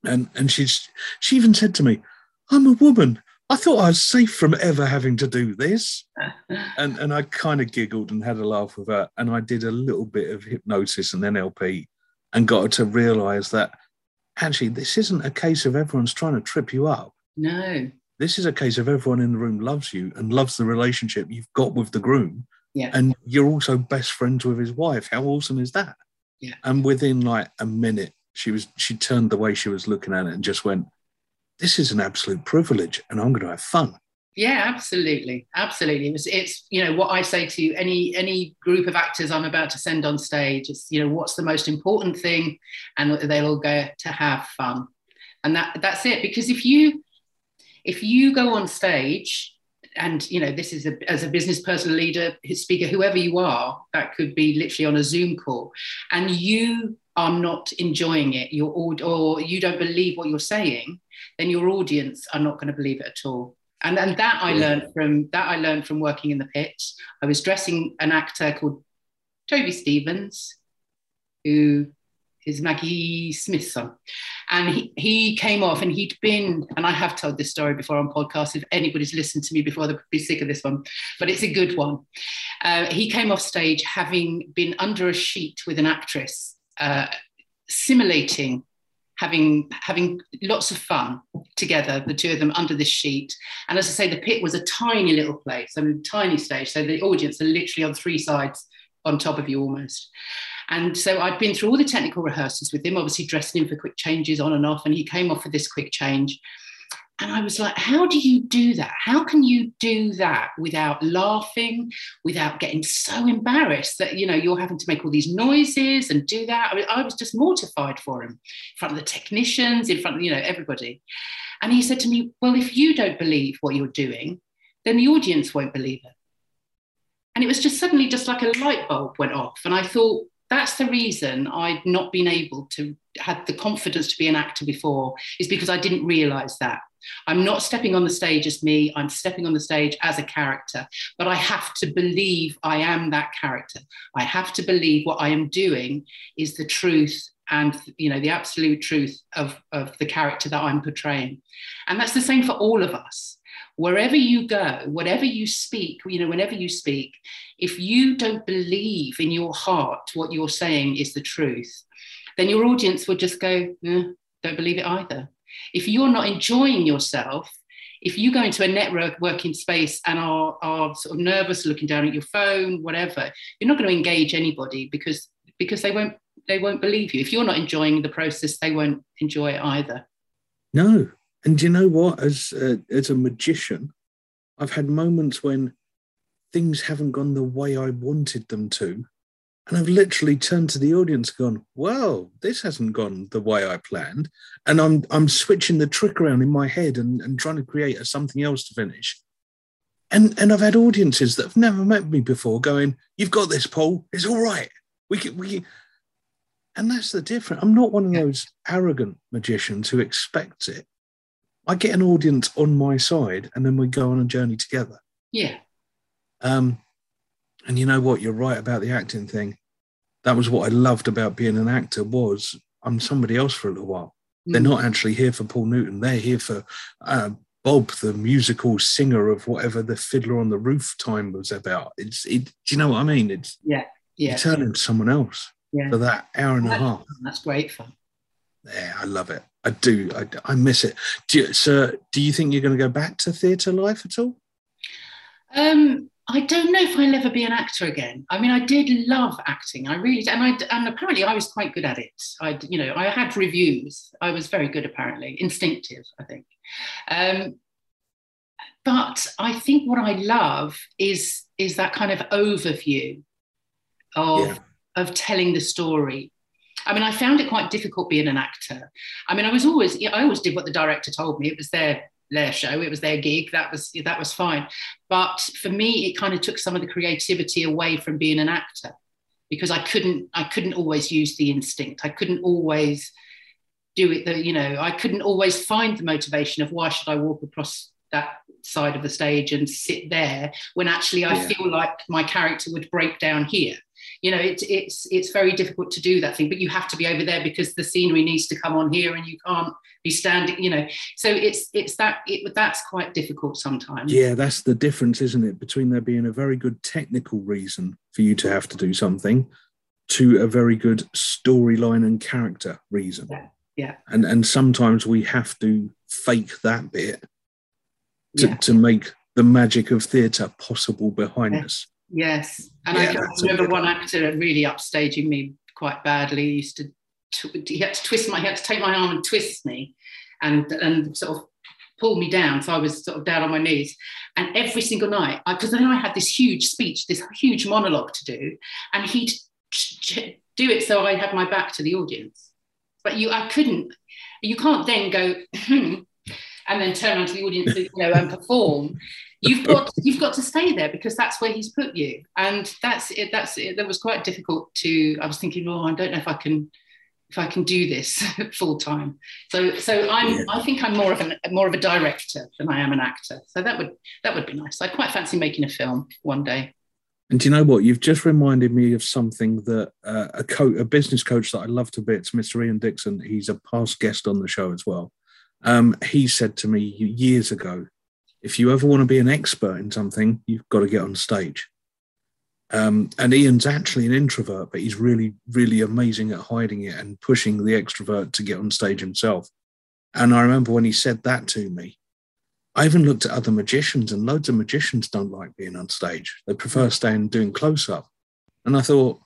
And and she's she even said to me, I'm a woman. I thought I was safe from ever having to do this. And and I kind of giggled and had a laugh with her. And I did a little bit of hypnosis and NLP and got her to realize that actually this isn't a case of everyone's trying to trip you up. no, This is a case of everyone in the room loves you and loves the relationship you've got with the groom. Yeah. And you're also best friends with his wife. How awesome is that? Yeah. And within like a minute, she was she turned the way she was looking at it and just went, This is an absolute privilege and I'm gonna have fun. Yeah, absolutely, absolutely. It's, it's you know what I say to any any group of actors I'm about to send on stage. It's you know what's the most important thing, and they'll all go to have fun, and that that's it. Because if you if you go on stage and you know this is a, as a business person leader speaker whoever you are that could be literally on a zoom call and you are not enjoying it your or you don't believe what you're saying then your audience are not going to believe it at all and and that I learned from that I learned from working in the pit. I was dressing an actor called Toby Stephens, who is Maggie Smith's son, and he, he came off and he'd been and I have told this story before on podcast. If anybody's listened to me before, they'll be sick of this one, but it's a good one. Uh, he came off stage having been under a sheet with an actress, uh, simulating having having lots of fun together, the two of them under this sheet. And as I say, the pit was a tiny little place, I mean, tiny stage. So the audience are literally on three sides on top of you almost. And so I'd been through all the technical rehearsals with him, obviously dressing him for quick changes on and off. And he came off for this quick change. And I was like, how do you do that? How can you do that without laughing, without getting so embarrassed that, you know, you're having to make all these noises and do that? I, mean, I was just mortified for him in front of the technicians, in front of, you know, everybody. And he said to me, well, if you don't believe what you're doing, then the audience won't believe it. And it was just suddenly just like a light bulb went off. And I thought, that's the reason I'd not been able to had the confidence to be an actor before is because I didn't realize that. I'm not stepping on the stage as me, I'm stepping on the stage as a character, but I have to believe I am that character. I have to believe what I am doing is the truth and you know the absolute truth of, of the character that I'm portraying. And that's the same for all of us. Wherever you go, whatever you speak, you know, whenever you speak, if you don't believe in your heart what you're saying is the truth, then your audience will just go, eh, don't believe it either. If you're not enjoying yourself, if you go into a network working space and are, are sort of nervous looking down at your phone, whatever, you're not going to engage anybody because because they won't they won't believe you. If you're not enjoying the process, they won't enjoy it either. No, and you know what? As a, as a magician, I've had moments when things haven't gone the way I wanted them to, and I've literally turned to the audience, gone, "Well, this hasn't gone the way I planned," and I'm I'm switching the trick around in my head and, and trying to create a something else to finish. And and I've had audiences that have never met me before going, "You've got this, Paul. It's all right. We can we." Can. And that's the difference. I'm not one of those arrogant magicians who expects it. I get an audience on my side, and then we go on a journey together. Yeah. Um, and you know what? You're right about the acting thing that was what I loved about being an actor was I'm somebody else for a little while. Mm. They're not actually here for Paul Newton. They're here for uh, Bob, the musical singer of whatever the Fiddler on the Roof time was about. It's it. Do you know what I mean? It's yeah, yeah. You turn into someone else yeah. for that hour and a half. That's great fun. Yeah, I love it. I do. I, I miss it. Do you, so, do you think you're going to go back to theatre life at all? Um, I don't know if I'll ever be an actor again. I mean, I did love acting. I really, did, and I, and apparently I was quite good at it. I, you know, I had reviews. I was very good, apparently, instinctive, I think. Um, but I think what I love is is that kind of overview of yeah. of telling the story. I mean, I found it quite difficult being an actor. I mean, I was always, I always did what the director told me. It was their their show it was their gig that was that was fine but for me it kind of took some of the creativity away from being an actor because i couldn't i couldn't always use the instinct i couldn't always do it the you know i couldn't always find the motivation of why should i walk across that side of the stage and sit there when actually i yeah. feel like my character would break down here you know it's it's it's very difficult to do that thing but you have to be over there because the scenery needs to come on here and you can't be standing you know. So it's it's that it, that's quite difficult sometimes. Yeah that's the difference isn't it between there being a very good technical reason for you to have to do something to a very good storyline and character reason. Yeah yeah. And and sometimes we have to fake that bit to, yeah. to make the magic of theatre possible behind yeah. us Yes, and yeah, I remember one actor really upstaging me quite badly. He used to, he had to twist my, he had to take my arm and twist me, and and sort of pull me down. So I was sort of down on my knees. And every single night, because then I had this huge speech, this huge monologue to do, and he'd do it so I had my back to the audience. But you, I couldn't. You can't then go hmm, and then turn around onto the audience, you know, and perform. You've got you've got to stay there because that's where he's put you, and that's it. That's it. That was quite difficult to. I was thinking, oh, I don't know if I can if I can do this full time. So so I'm yeah. I think I'm more of an more of a director than I am an actor. So that would that would be nice. I quite fancy making a film one day. And do you know what? You've just reminded me of something that uh, a co- a business coach that I love to bits, Mr. Ian Dixon. He's a past guest on the show as well. Um, he said to me years ago, if you ever want to be an expert in something, you've got to get on stage. Um, and Ian's actually an introvert, but he's really, really amazing at hiding it and pushing the extrovert to get on stage himself. And I remember when he said that to me, I even looked at other magicians, and loads of magicians don't like being on stage. They prefer staying doing close up. And I thought,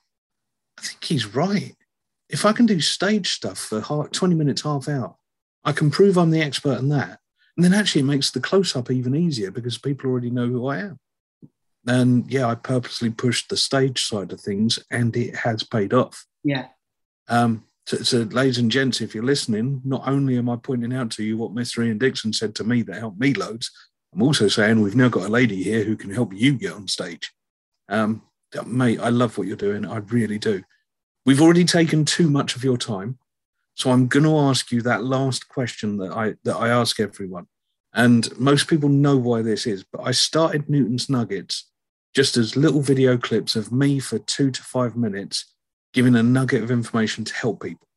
I think he's right. If I can do stage stuff for 20 minutes, half hour, I can prove I'm the expert in that. And then actually it makes the close up even easier because people already know who I am. And yeah, I purposely pushed the stage side of things and it has paid off. Yeah. Um, so, so, ladies and gents, if you're listening, not only am I pointing out to you what Mr. Ian Dixon said to me that helped me loads, I'm also saying we've now got a lady here who can help you get on stage. Um, mate, I love what you're doing. I really do. We've already taken too much of your time. So I'm going to ask you that last question that I that I ask everyone. And most people know why this is, but I started Newton's Nuggets just as little video clips of me for two to five minutes, giving a nugget of information to help people.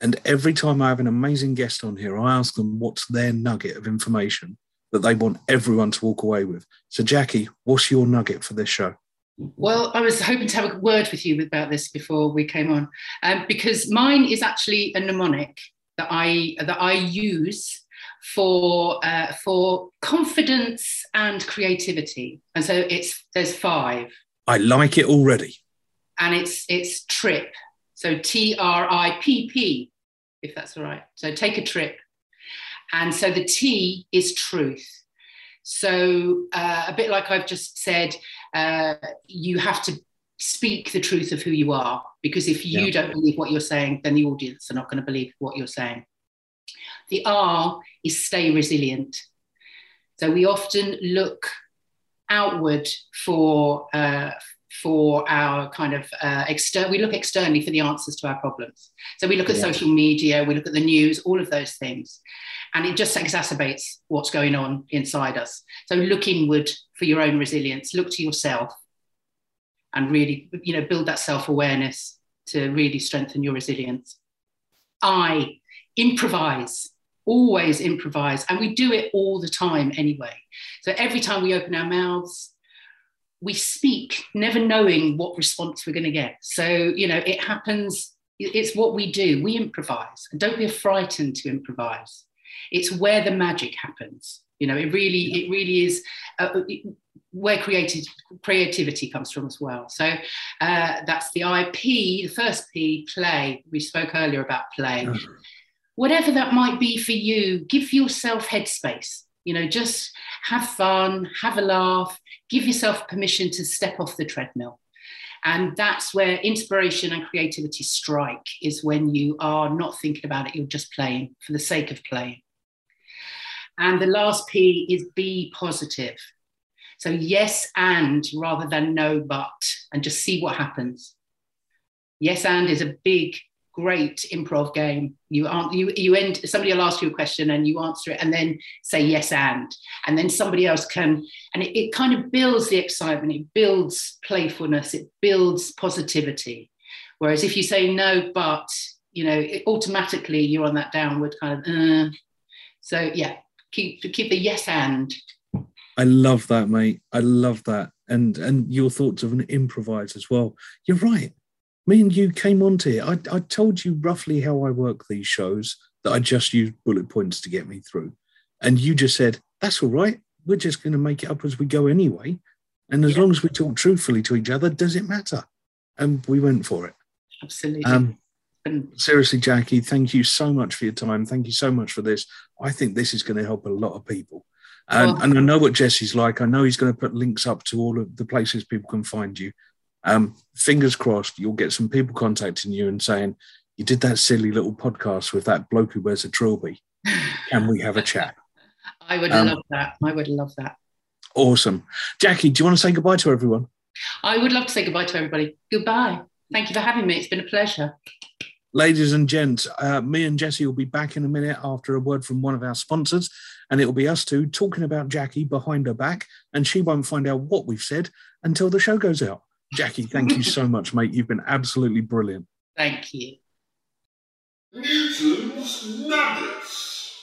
And every time I have an amazing guest on here, I ask them what's their nugget of information that they want everyone to walk away with. So, Jackie, what's your nugget for this show? Well, I was hoping to have a word with you about this before we came on, um, because mine is actually a mnemonic that I that I use for uh, for confidence and creativity. And so it's there's five. I like it already. And it's it's trip. So T R I P P, if that's all right. So take a trip. And so the T is truth. So uh, a bit like I've just said, uh, you have to speak the truth of who you are because if you yeah. don't believe what you're saying, then the audience are not going to believe what you're saying. The R is stay resilient. So we often look outward for uh, for our kind of uh, external. We look externally for the answers to our problems. So we look at yeah. social media, we look at the news, all of those things, and it just exacerbates what's going on inside us. So look inward for your own resilience. Look to yourself, and really, you know, build that self awareness to really strengthen your resilience. I improvise always improvise and we do it all the time anyway so every time we open our mouths we speak never knowing what response we're going to get. So you know it happens it's what we do we improvise. And don't be frightened to improvise. It's where the magic happens. You know it really it really is uh, where creative creativity comes from as well. So uh, that's the ip the first p play. We spoke earlier about play. Mm-hmm. Whatever that might be for you, give yourself headspace. You know, just have fun, have a laugh, give yourself permission to step off the treadmill. And that's where inspiration and creativity strike, is when you are not thinking about it, you're just playing for the sake of playing. And the last P is be positive. So, yes, and rather than no, but, and just see what happens. Yes, and is a big great improv game. You aren't you you end somebody will ask you a question and you answer it and then say yes and and then somebody else can and it, it kind of builds the excitement, it builds playfulness, it builds positivity. Whereas if you say no, but you know, it, automatically you're on that downward kind of. Uh. So yeah, keep keep the yes and. I love that, mate. I love that, and and your thoughts of an improvise as well. You're right me and you came onto it. I, I told you roughly how I work these shows that I just use bullet points to get me through. And you just said, that's all right. We're just going to make it up as we go anyway. And as yeah. long as we talk truthfully to each other, does it matter? And we went for it. Absolutely. Um, And Seriously, Jackie, thank you so much for your time. Thank you so much for this. I think this is going to help a lot of people. And, Well- and I know what Jesse's like. I know he's going to put links up to all of the places people can find you. Um, fingers crossed, you'll get some people contacting you and saying, You did that silly little podcast with that bloke who wears a trilby. Can we have a chat? I would Um, love that. I would love that. Awesome. Jackie, do you want to say goodbye to everyone? I would love to say goodbye to everybody. Goodbye. Thank you for having me. It's been a pleasure. Ladies and gents, uh, me and Jesse will be back in a minute after a word from one of our sponsors, and it will be us two talking about Jackie behind her back, and she won't find out what we've said until the show goes out. Jackie, thank you so much, mate. You've been absolutely brilliant. Thank you. Newton's Nuggets.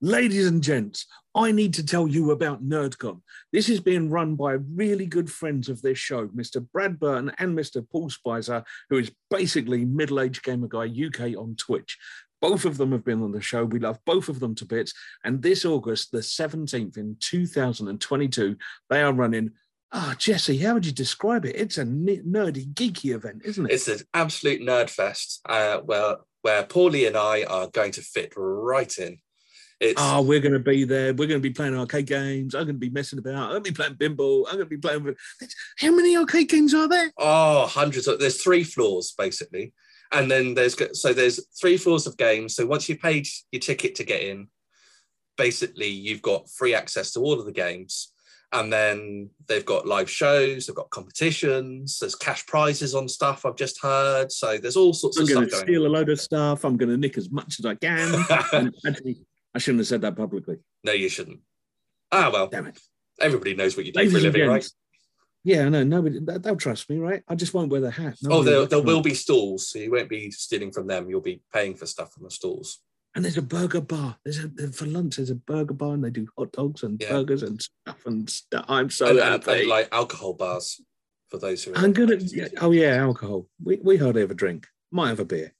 Ladies and gents, I need to tell you about NerdCon. This is being run by really good friends of this show, Mr. Brad Burton and Mr. Paul Spicer, who is basically middle aged gamer guy UK on Twitch. Both of them have been on the show. We love both of them to bits. And this August, the 17th in 2022, they are running. Ah, Jesse, how would you describe it? It's a nerdy, geeky event, isn't it? It's an absolute nerd fest uh, where where Paulie and I are going to fit right in. It's Oh, we're going to be there. We're going to be playing arcade games. I'm going to be messing about. I'm going to be playing pinball. I'm going to be playing. With... How many arcade games are there? oh hundreds of there's three floors basically, and then there's so there's three floors of games. So once you paid your ticket to get in, basically you've got free access to all of the games. And then they've got live shows, they've got competitions, there's cash prizes on stuff I've just heard. So there's all sorts I'm of stuff to going steal a load of stuff. I'm going to nick as much as I can. actually, I shouldn't have said that publicly. no, you shouldn't. Ah, well, Damn it. everybody knows what you do Ladies for a living, right? Yeah, no, nobody. they- They'll trust me, right? I just won't wear the hat. Oh, Nobody there, will there will be stalls, so you won't be stealing from them. You'll be paying for stuff from the stalls. And there's a burger bar. There's a for lunch. There's a burger bar, and they do hot dogs and Yeah. burgers and stuff and stuff. I'm so and, and- happy. and, like alcohol bars for those who. Are I'm good at. yeah, Oh yeah, alcohol. We we hardly ever drink. Might have a beer.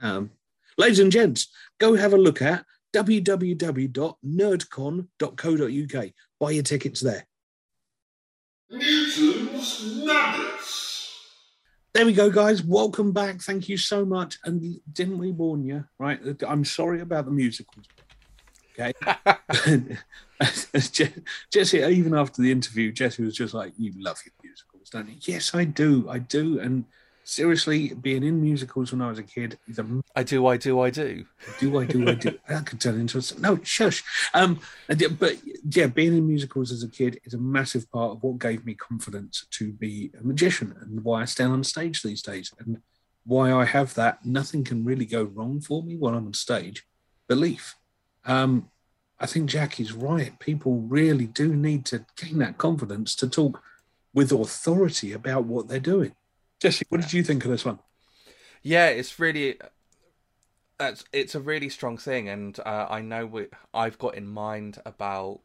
Um, ladies and gents, go have a look at www.nerdcon.co.uk. Buy your tickets there. Newton's Nuggets. There we go, guys. Welcome back. Thank you so much. And didn't we warn you? Right. I'm sorry about the musicals. Okay. Jesse, even after the interview, Jesse was just like, "You love your musicals, don't you?" Yes, I do. I do. And seriously, being in musicals when I was a kid is a I do, I do, I do. do I do I do that could turn into a no shush. Um, but yeah, being in musicals as a kid is a massive part of what gave me confidence to be a magician and why I stand on stage these days and why I have that. Nothing can really go wrong for me while I'm on stage. Belief. Um, I think Jackie's right. People really do need to gain that confidence to talk with authority about what they're doing. Jesse, what did you think of this one? Yeah, it's really, it's it's a really strong thing, and uh, I know we, I've got in mind about,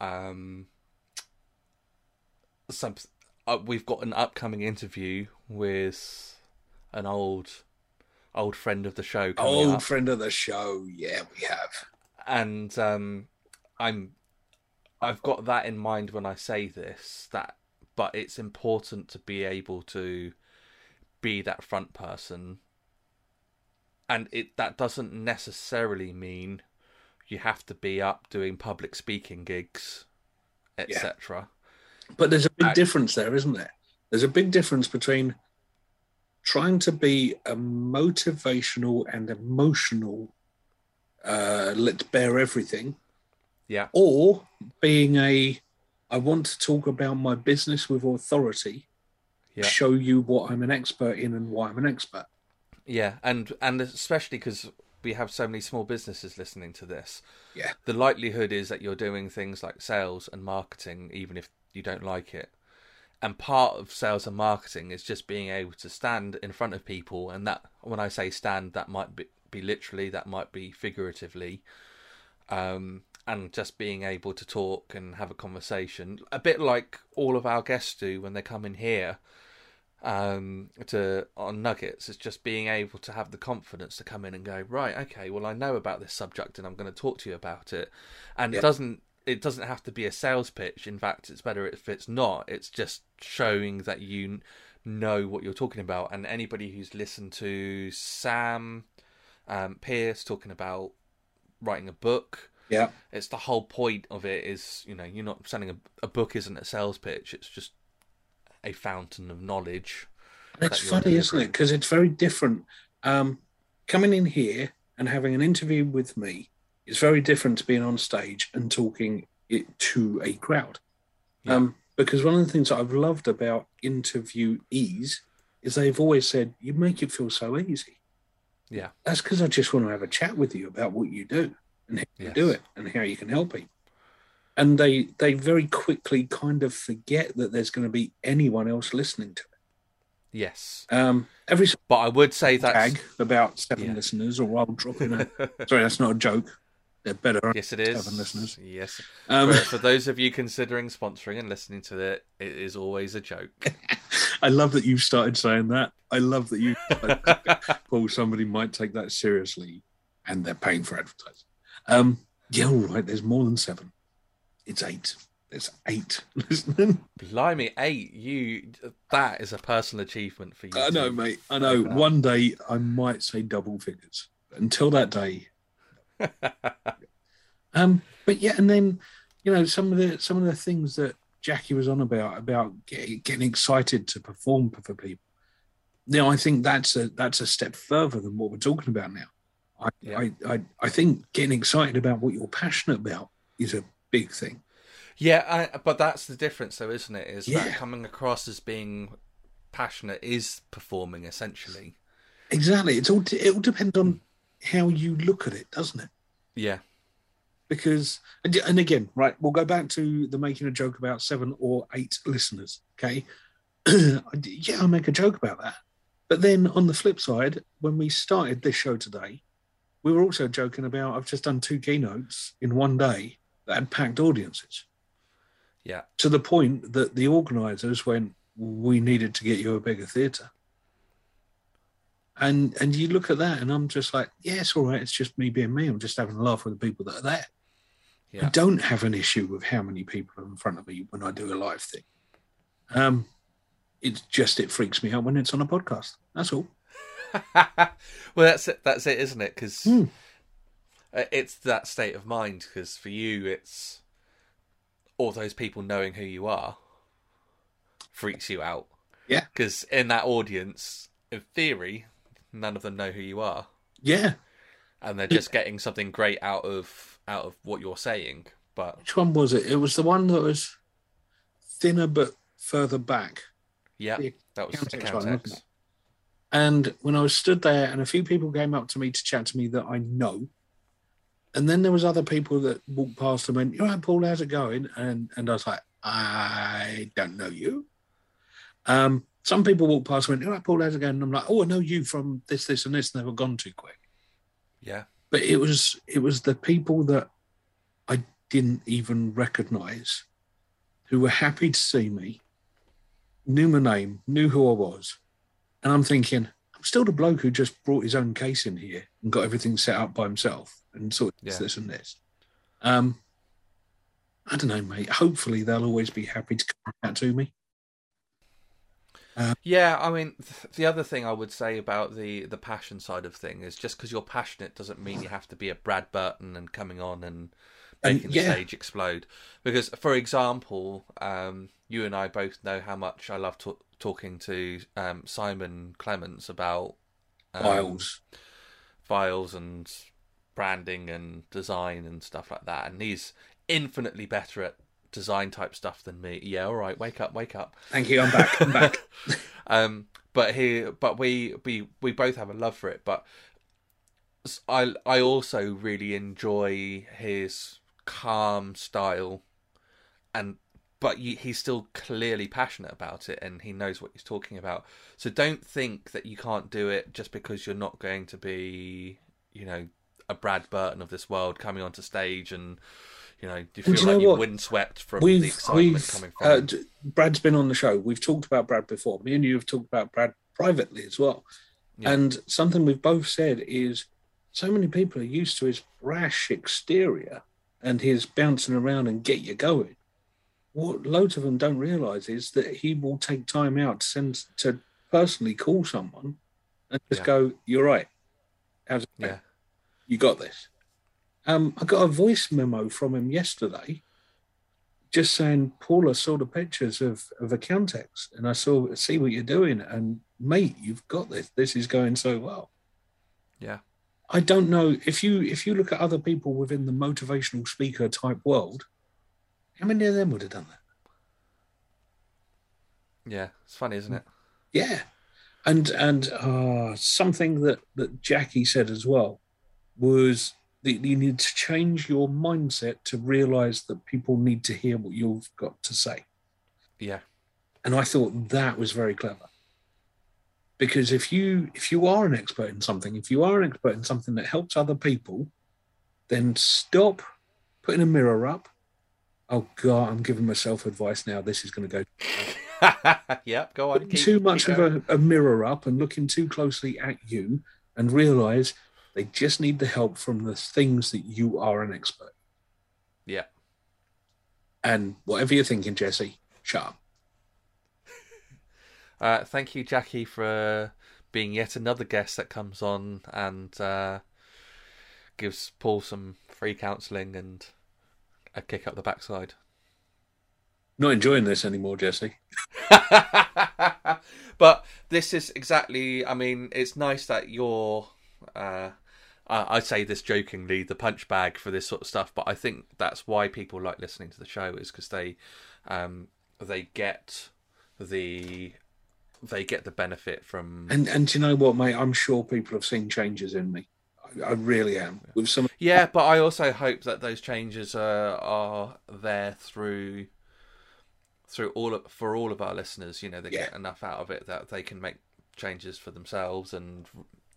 um, some. Uh, we've got an upcoming interview with an old, old friend of the show. Old up. friend of the show. Yeah, we have. and um, I'm I've got that in mind when I say this that but it's important to be able to be that front person. And it that doesn't necessarily mean you have to be up doing public speaking gigs etc But there's a big difference there, isn't there? There's a big difference between trying to be a motivational and emotional, uh, let's bear everything, yeah. or being a, I want to talk about my business with authority, yeah show you what I'm an expert in and why I'm an expert. yeah and and especially because we have so many small businesses listening to this Yeah. the likelihood is that you're doing things like sales and marketing even if you don't like it and part of sales and marketing is just being able to stand in front of people and that when i say stand that might be, be literally that might be figuratively um, and just being able to talk and have a conversation a bit like all of our guests do when they come in here um, to on nuggets it's just being able to have the confidence to come in and go right okay well i know about this subject and i'm going to talk to you about it and Yeah. it doesn't it doesn't have to be a sales pitch in fact it's better if it's not it's just showing that you know what you're talking about. And anybody who's listened to Sam um, Pierce talking about writing a book, Yeah. it's the whole point of it is you know you're not selling a, a book isn't a sales pitch. It's just a fountain of knowledge. It's funny, isn't it? Because it's very different. Um, coming in here and having an interview with me is very different to being on stage and talking it to a crowd. Yeah. Um, because one of the things that I've loved about interviewees is they've always said, you make it feel so easy. Yeah. That's because I just want to have a chat with you about what you do and how you do it and how you can help people. And they they very quickly kind of forget that there's going to be anyone else listening to it. Yes, Um, every but I would say that tag about seven Yeah. listeners, or I'll drop in a. sorry, that's not a joke. They're better. yes, it is. Seven listeners. Yes. Um, for, for those of you considering sponsoring and listening to it, it is always a joke. I love that you've started saying that. I love that you, Paul. Somebody might take that seriously, and they're paying for advertising. Um, yeah, all right. There's more than seven. It's eight. There's eight. Blimey, eight! You that is a personal achievement for you. I know, mate. I know. like. One day I might say double figures. Until that day, um. But yeah, and then you know some of the some of the things that Jackie was on about about getting, excited to perform for for people. Now I think that's a that's a step further than what we're talking about now. I Yeah. I, I I think getting excited about what you're passionate about is a big thing. Yeah, I, but that's the difference, though, isn't it? Is Yeah. that coming across as being passionate is performing essentially. Exactly. It's all it all depends on how you look at it, doesn't it? Yeah, because and and again right we'll go back to the making a joke about seven or eight listeners okay yeah i make a joke about that but then on the flip side when we started this show today we were also joking about i've just done two keynotes in one day that had packed audiences yeah, to the point that the organizers went we needed to get you a bigger theater and and you look at that and i'm just like yeah it's all right it's just me being me i'm just having a laugh with the people that are there I don't have an issue with how many people are in front of me when I do a live thing. Um, it's just it freaks me out when it's on a podcast. That's all. well, that's it. That's it, isn't it? Because Hmm. it's that state of mind. Because for you, it's all those people knowing who you are freaks you out. Yeah. Because in that audience, in theory, none of them know who you are, Yeah. and they're just getting something great out of out of what you're saying. But Which one was it? It was the one that was thinner but further back. yeah, The that was Accountex account one, wasn't X. it? And when I was stood there, and a few people came up to me to chat to me that I know, and then there was other people that walked past and went, "You right, Paul? How's it going?" And and I was like, "I don't know you." Um, some people walked past and went, "You right, Paul? How's it going?" And I'm like, "Oh, I know you from this, this, and this." And they were gone too quick. Yeah, But it was it was the people that I didn't even recognise who were happy to see me, knew my name, knew who I was, and I'm thinking, I'm still the bloke who just brought his own case in here and got everything set up by himself and sort of Yeah. this and this. Um, I don't know, mate. Hopefully, they'll always be happy to come out to me. Yeah, I mean, th- the other thing I would say about the the passion side of thing is just because you're passionate doesn't mean you have to be a Brad Burton and coming on and And, making the stage explode. Because, for example, um, you and I both know how much I love ta- talking to um, Simon Clements about um, Files. files and branding and design and stuff like that, and he's infinitely better at design type stuff than me. Yeah, all right, wake up, wake up. Thank you. I'm back. I'm back. um, but he, but we, we, we both have a love for it. But I, I also really enjoy his calm style, and but he's still clearly passionate about it, and he knows what he's talking about. So don't think that you can't do it just because you're not going to be, you know, a Brad Burton of this world coming onto stage and. You know, do you feel do you like you're windswept from the we've excitement we've coming from? uh, Brad's been on the show. We've talked about Brad before. Me and you have talked about Brad privately as well. Yeah. And something we've both said is so many people are used to his brash exterior and his bouncing around and get you going. What loads of them don't realise is that he will take time out to send to personally call someone and just Yeah. go, "You're right. How's it going? Yeah. You got this." Um, I got a voice memo from him yesterday, just saying, "Paula saw the pictures of of Accountex, and I saw see what you're doing, and mate, you've got this. This is going so well." Yeah. I don't know if you if you look at other people within the motivational speaker type world, how many of them would have done that? Yeah, it's funny, isn't it? Yeah, and and uh, something that that Jackie said as well was that you need to change your mindset to realize that people need to hear what you've got to say. Yeah. And I thought that was very clever. Because if you if you are an expert in something, if you are an expert in something that helps other people, then stop putting a mirror up. Oh God, I'm giving myself advice now. This is going to go yep, go on. keep- too much of a, a mirror up and looking too closely at you and realize they just need the help from the things that you are an expert. Yeah. And whatever you're thinking, Jesse, shut up. Uh, thank you, Jackie, for being yet another guest that comes on and uh, gives Paul some free counselling and a kick up the backside. Not enjoying this anymore, Jesse. but this is exactly. I mean, it's nice that you're. Uh, I say this jokingly, the punch bag for this sort of stuff, but I think that's why people like listening to the show is because they, um, they get the, they get the benefit from. And and do you know what, mate? I'm sure people have seen changes in me. I, really am. With some Yeah, but I also hope that those changes are are there through through all of, for all of our listeners. You know, they Yeah. get enough out of it that they can make changes for themselves and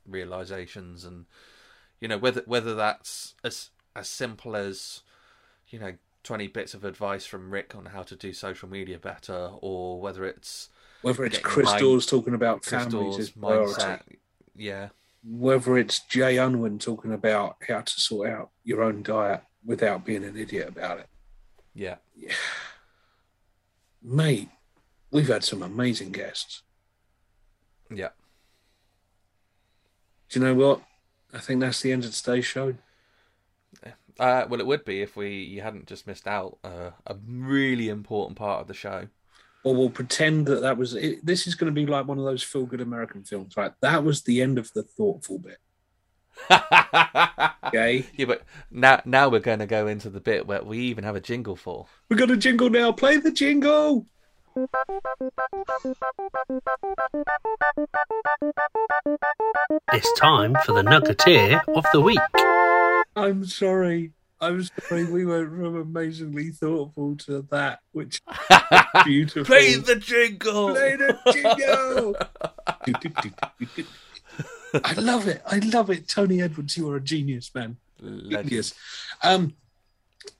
realizations, and you know whether whether that's as as simple as you know twenty bits of advice from Rick on how to do social media better, or whether it's whether it's Chris mind- talking about families Crystal's priority. mindset. Yeah, whether it's Jay Unwin talking about how to sort out your own diet without being an idiot about it. yeah, Mate, we've had some amazing guests. yeah. Do you know what? I think that's the end of today's show. Uh, well, it would be if we you hadn't just missed out uh, a really important part of the show. Or we'll pretend that that was it. This is going to be like one of those feel good American films, right? That was the end of the thoughtful bit. Okay. Yeah, but now now we're going to go into the bit where we even have a jingle for. We're going to jingle now. Play the jingle. It's time for the Nuggeteer of the Week. I'm sorry. I'm sorry. We went from amazingly thoughtful to that, which is beautiful. Play the jingle. Play the jingle. I love it. I love it. Tony Edwards, you are a genius, man. Legend. Genius. Um,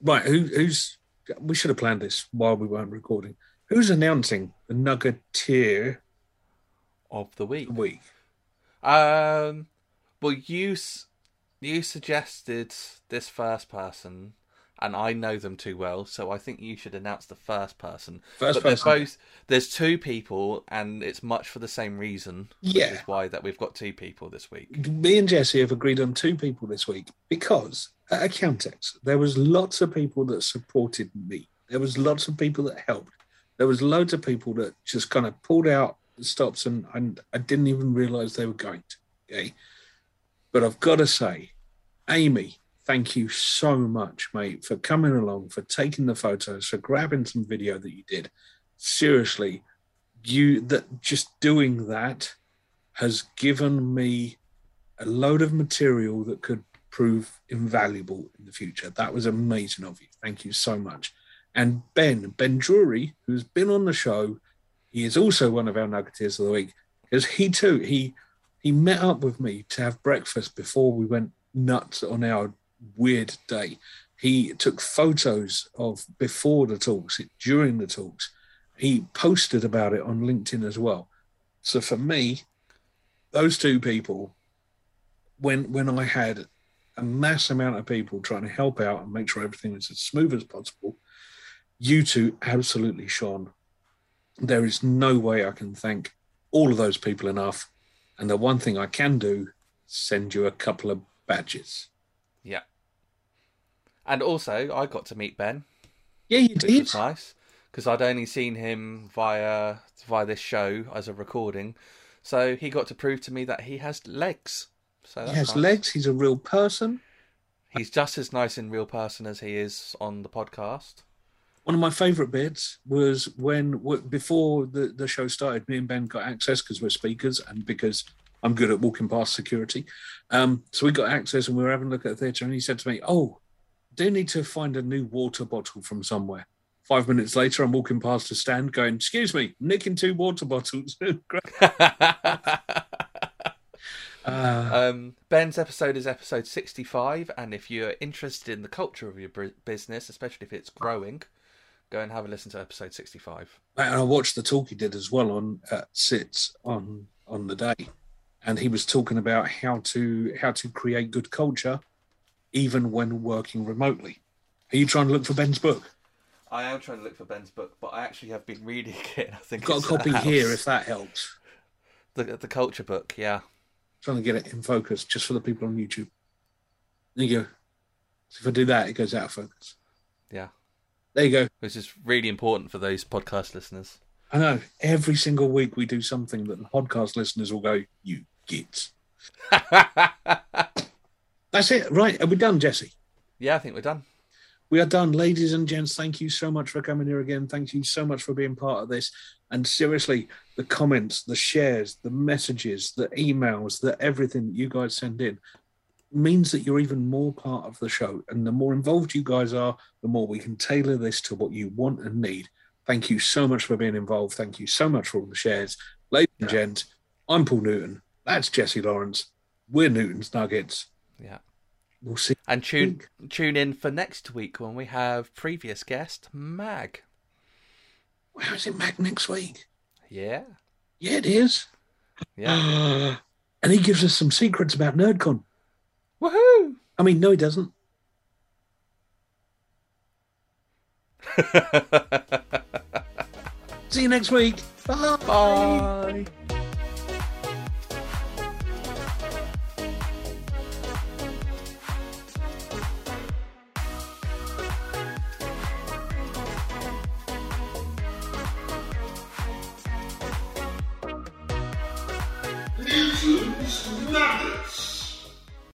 right. Who, who's? We should have planned this while we weren't recording. Who's announcing the Nuggeteer of the week. week? Um, well, you s- you suggested this first person, and I know them too well, so I think you should announce the first person. First but person. both there's two people, and it's much for the same reason. which Yeah. is why that we've got two people this week. me and Jesse have agreed on two people this week because at Accountex there was lots of people that supported me. There was lots of people that helped. There was loads of people that just kind of pulled out the stops and, and I didn't even realize they were going to. Okay. But I've got to say, Amy, thank you so much, mate, for coming along, for taking the photos, for grabbing some video that you did. Seriously, you that just doing that has given me a load of material that could prove invaluable in the future. That was amazing of you. Thank you so much. And Ben, Ben Drury, who's been on the show, he is also one of our Nuggeteers of the week because he too he he met up with me to have breakfast before we went nuts on our weird day. He took photos of before the talks, during the talks. He posted about it on LinkedIn as well. So for me, those two people, when when I had a mass amount of people trying to help out and make sure everything was as smooth as possible, You two absolutely shone. There is no way I can thank all of those people enough. And the one thing I can do, send you a couple of badges. Yeah. And also, I got to meet Ben. Yeah, you did. nice because I'd only seen him via via this show as a recording, so he got to prove to me that he has legs. So He has nice. legs. He's a real person. He's just as nice in real person as he is on the podcast. One of my favourite bits was when, before the, the show started, me and Ben got access because we're speakers and because I'm good at walking past security. Um, so we got access and we were having a look at the theatre and he said to me, Oh, do need to find a new water bottle from somewhere. Five minutes later, I'm walking past a stand going, Excuse me, nicking two water bottles. uh, um, Ben's episode is episode sixty-five, and if you're interested in the culture of your business, especially if it's growing, go and have a listen to episode sixty-five. and I watched the talk he did as well on uh, Sits on on the day, and he was talking about how to how to create good culture, even when working remotely. Are you trying to look for Ben's book? I am trying to look for Ben's book, but I actually have been reading it. I think I've got a it's at copy here if that helps. the the culture book. Yeah, trying to get it in focus just for the people on YouTube. There you go. So if I do that, it goes out of focus. yeah, There you go. which is really important for those podcast listeners. I know. Every single week we do something that the podcast listeners will go, "You gits." That's it. Right? Are we done, Jesse? yeah, I think we're done. We are done, ladies and gents. Thank you so much for coming here again. Thank you so much for being part of this. And seriously, the comments, the shares, the messages, the emails, the everything that you guys send in means that you're even more part of the show. And the more involved you guys are, the more we can tailor this to what you want and need. Thank you so much for being involved. Thank you so much for all the shares. Ladies and gents, I'm Paul Newton. That's Jesse Lawrence. We're Newton's Nuggets. Yeah, We'll see. and tune tune in for next week when we have previous guest Mag. Where is it Mag next week? Yeah, Yeah, it is. yeah. and he gives us some secrets about NerdCon. Woohoo! I mean, no, he doesn't. See you next week. Bye. Bye.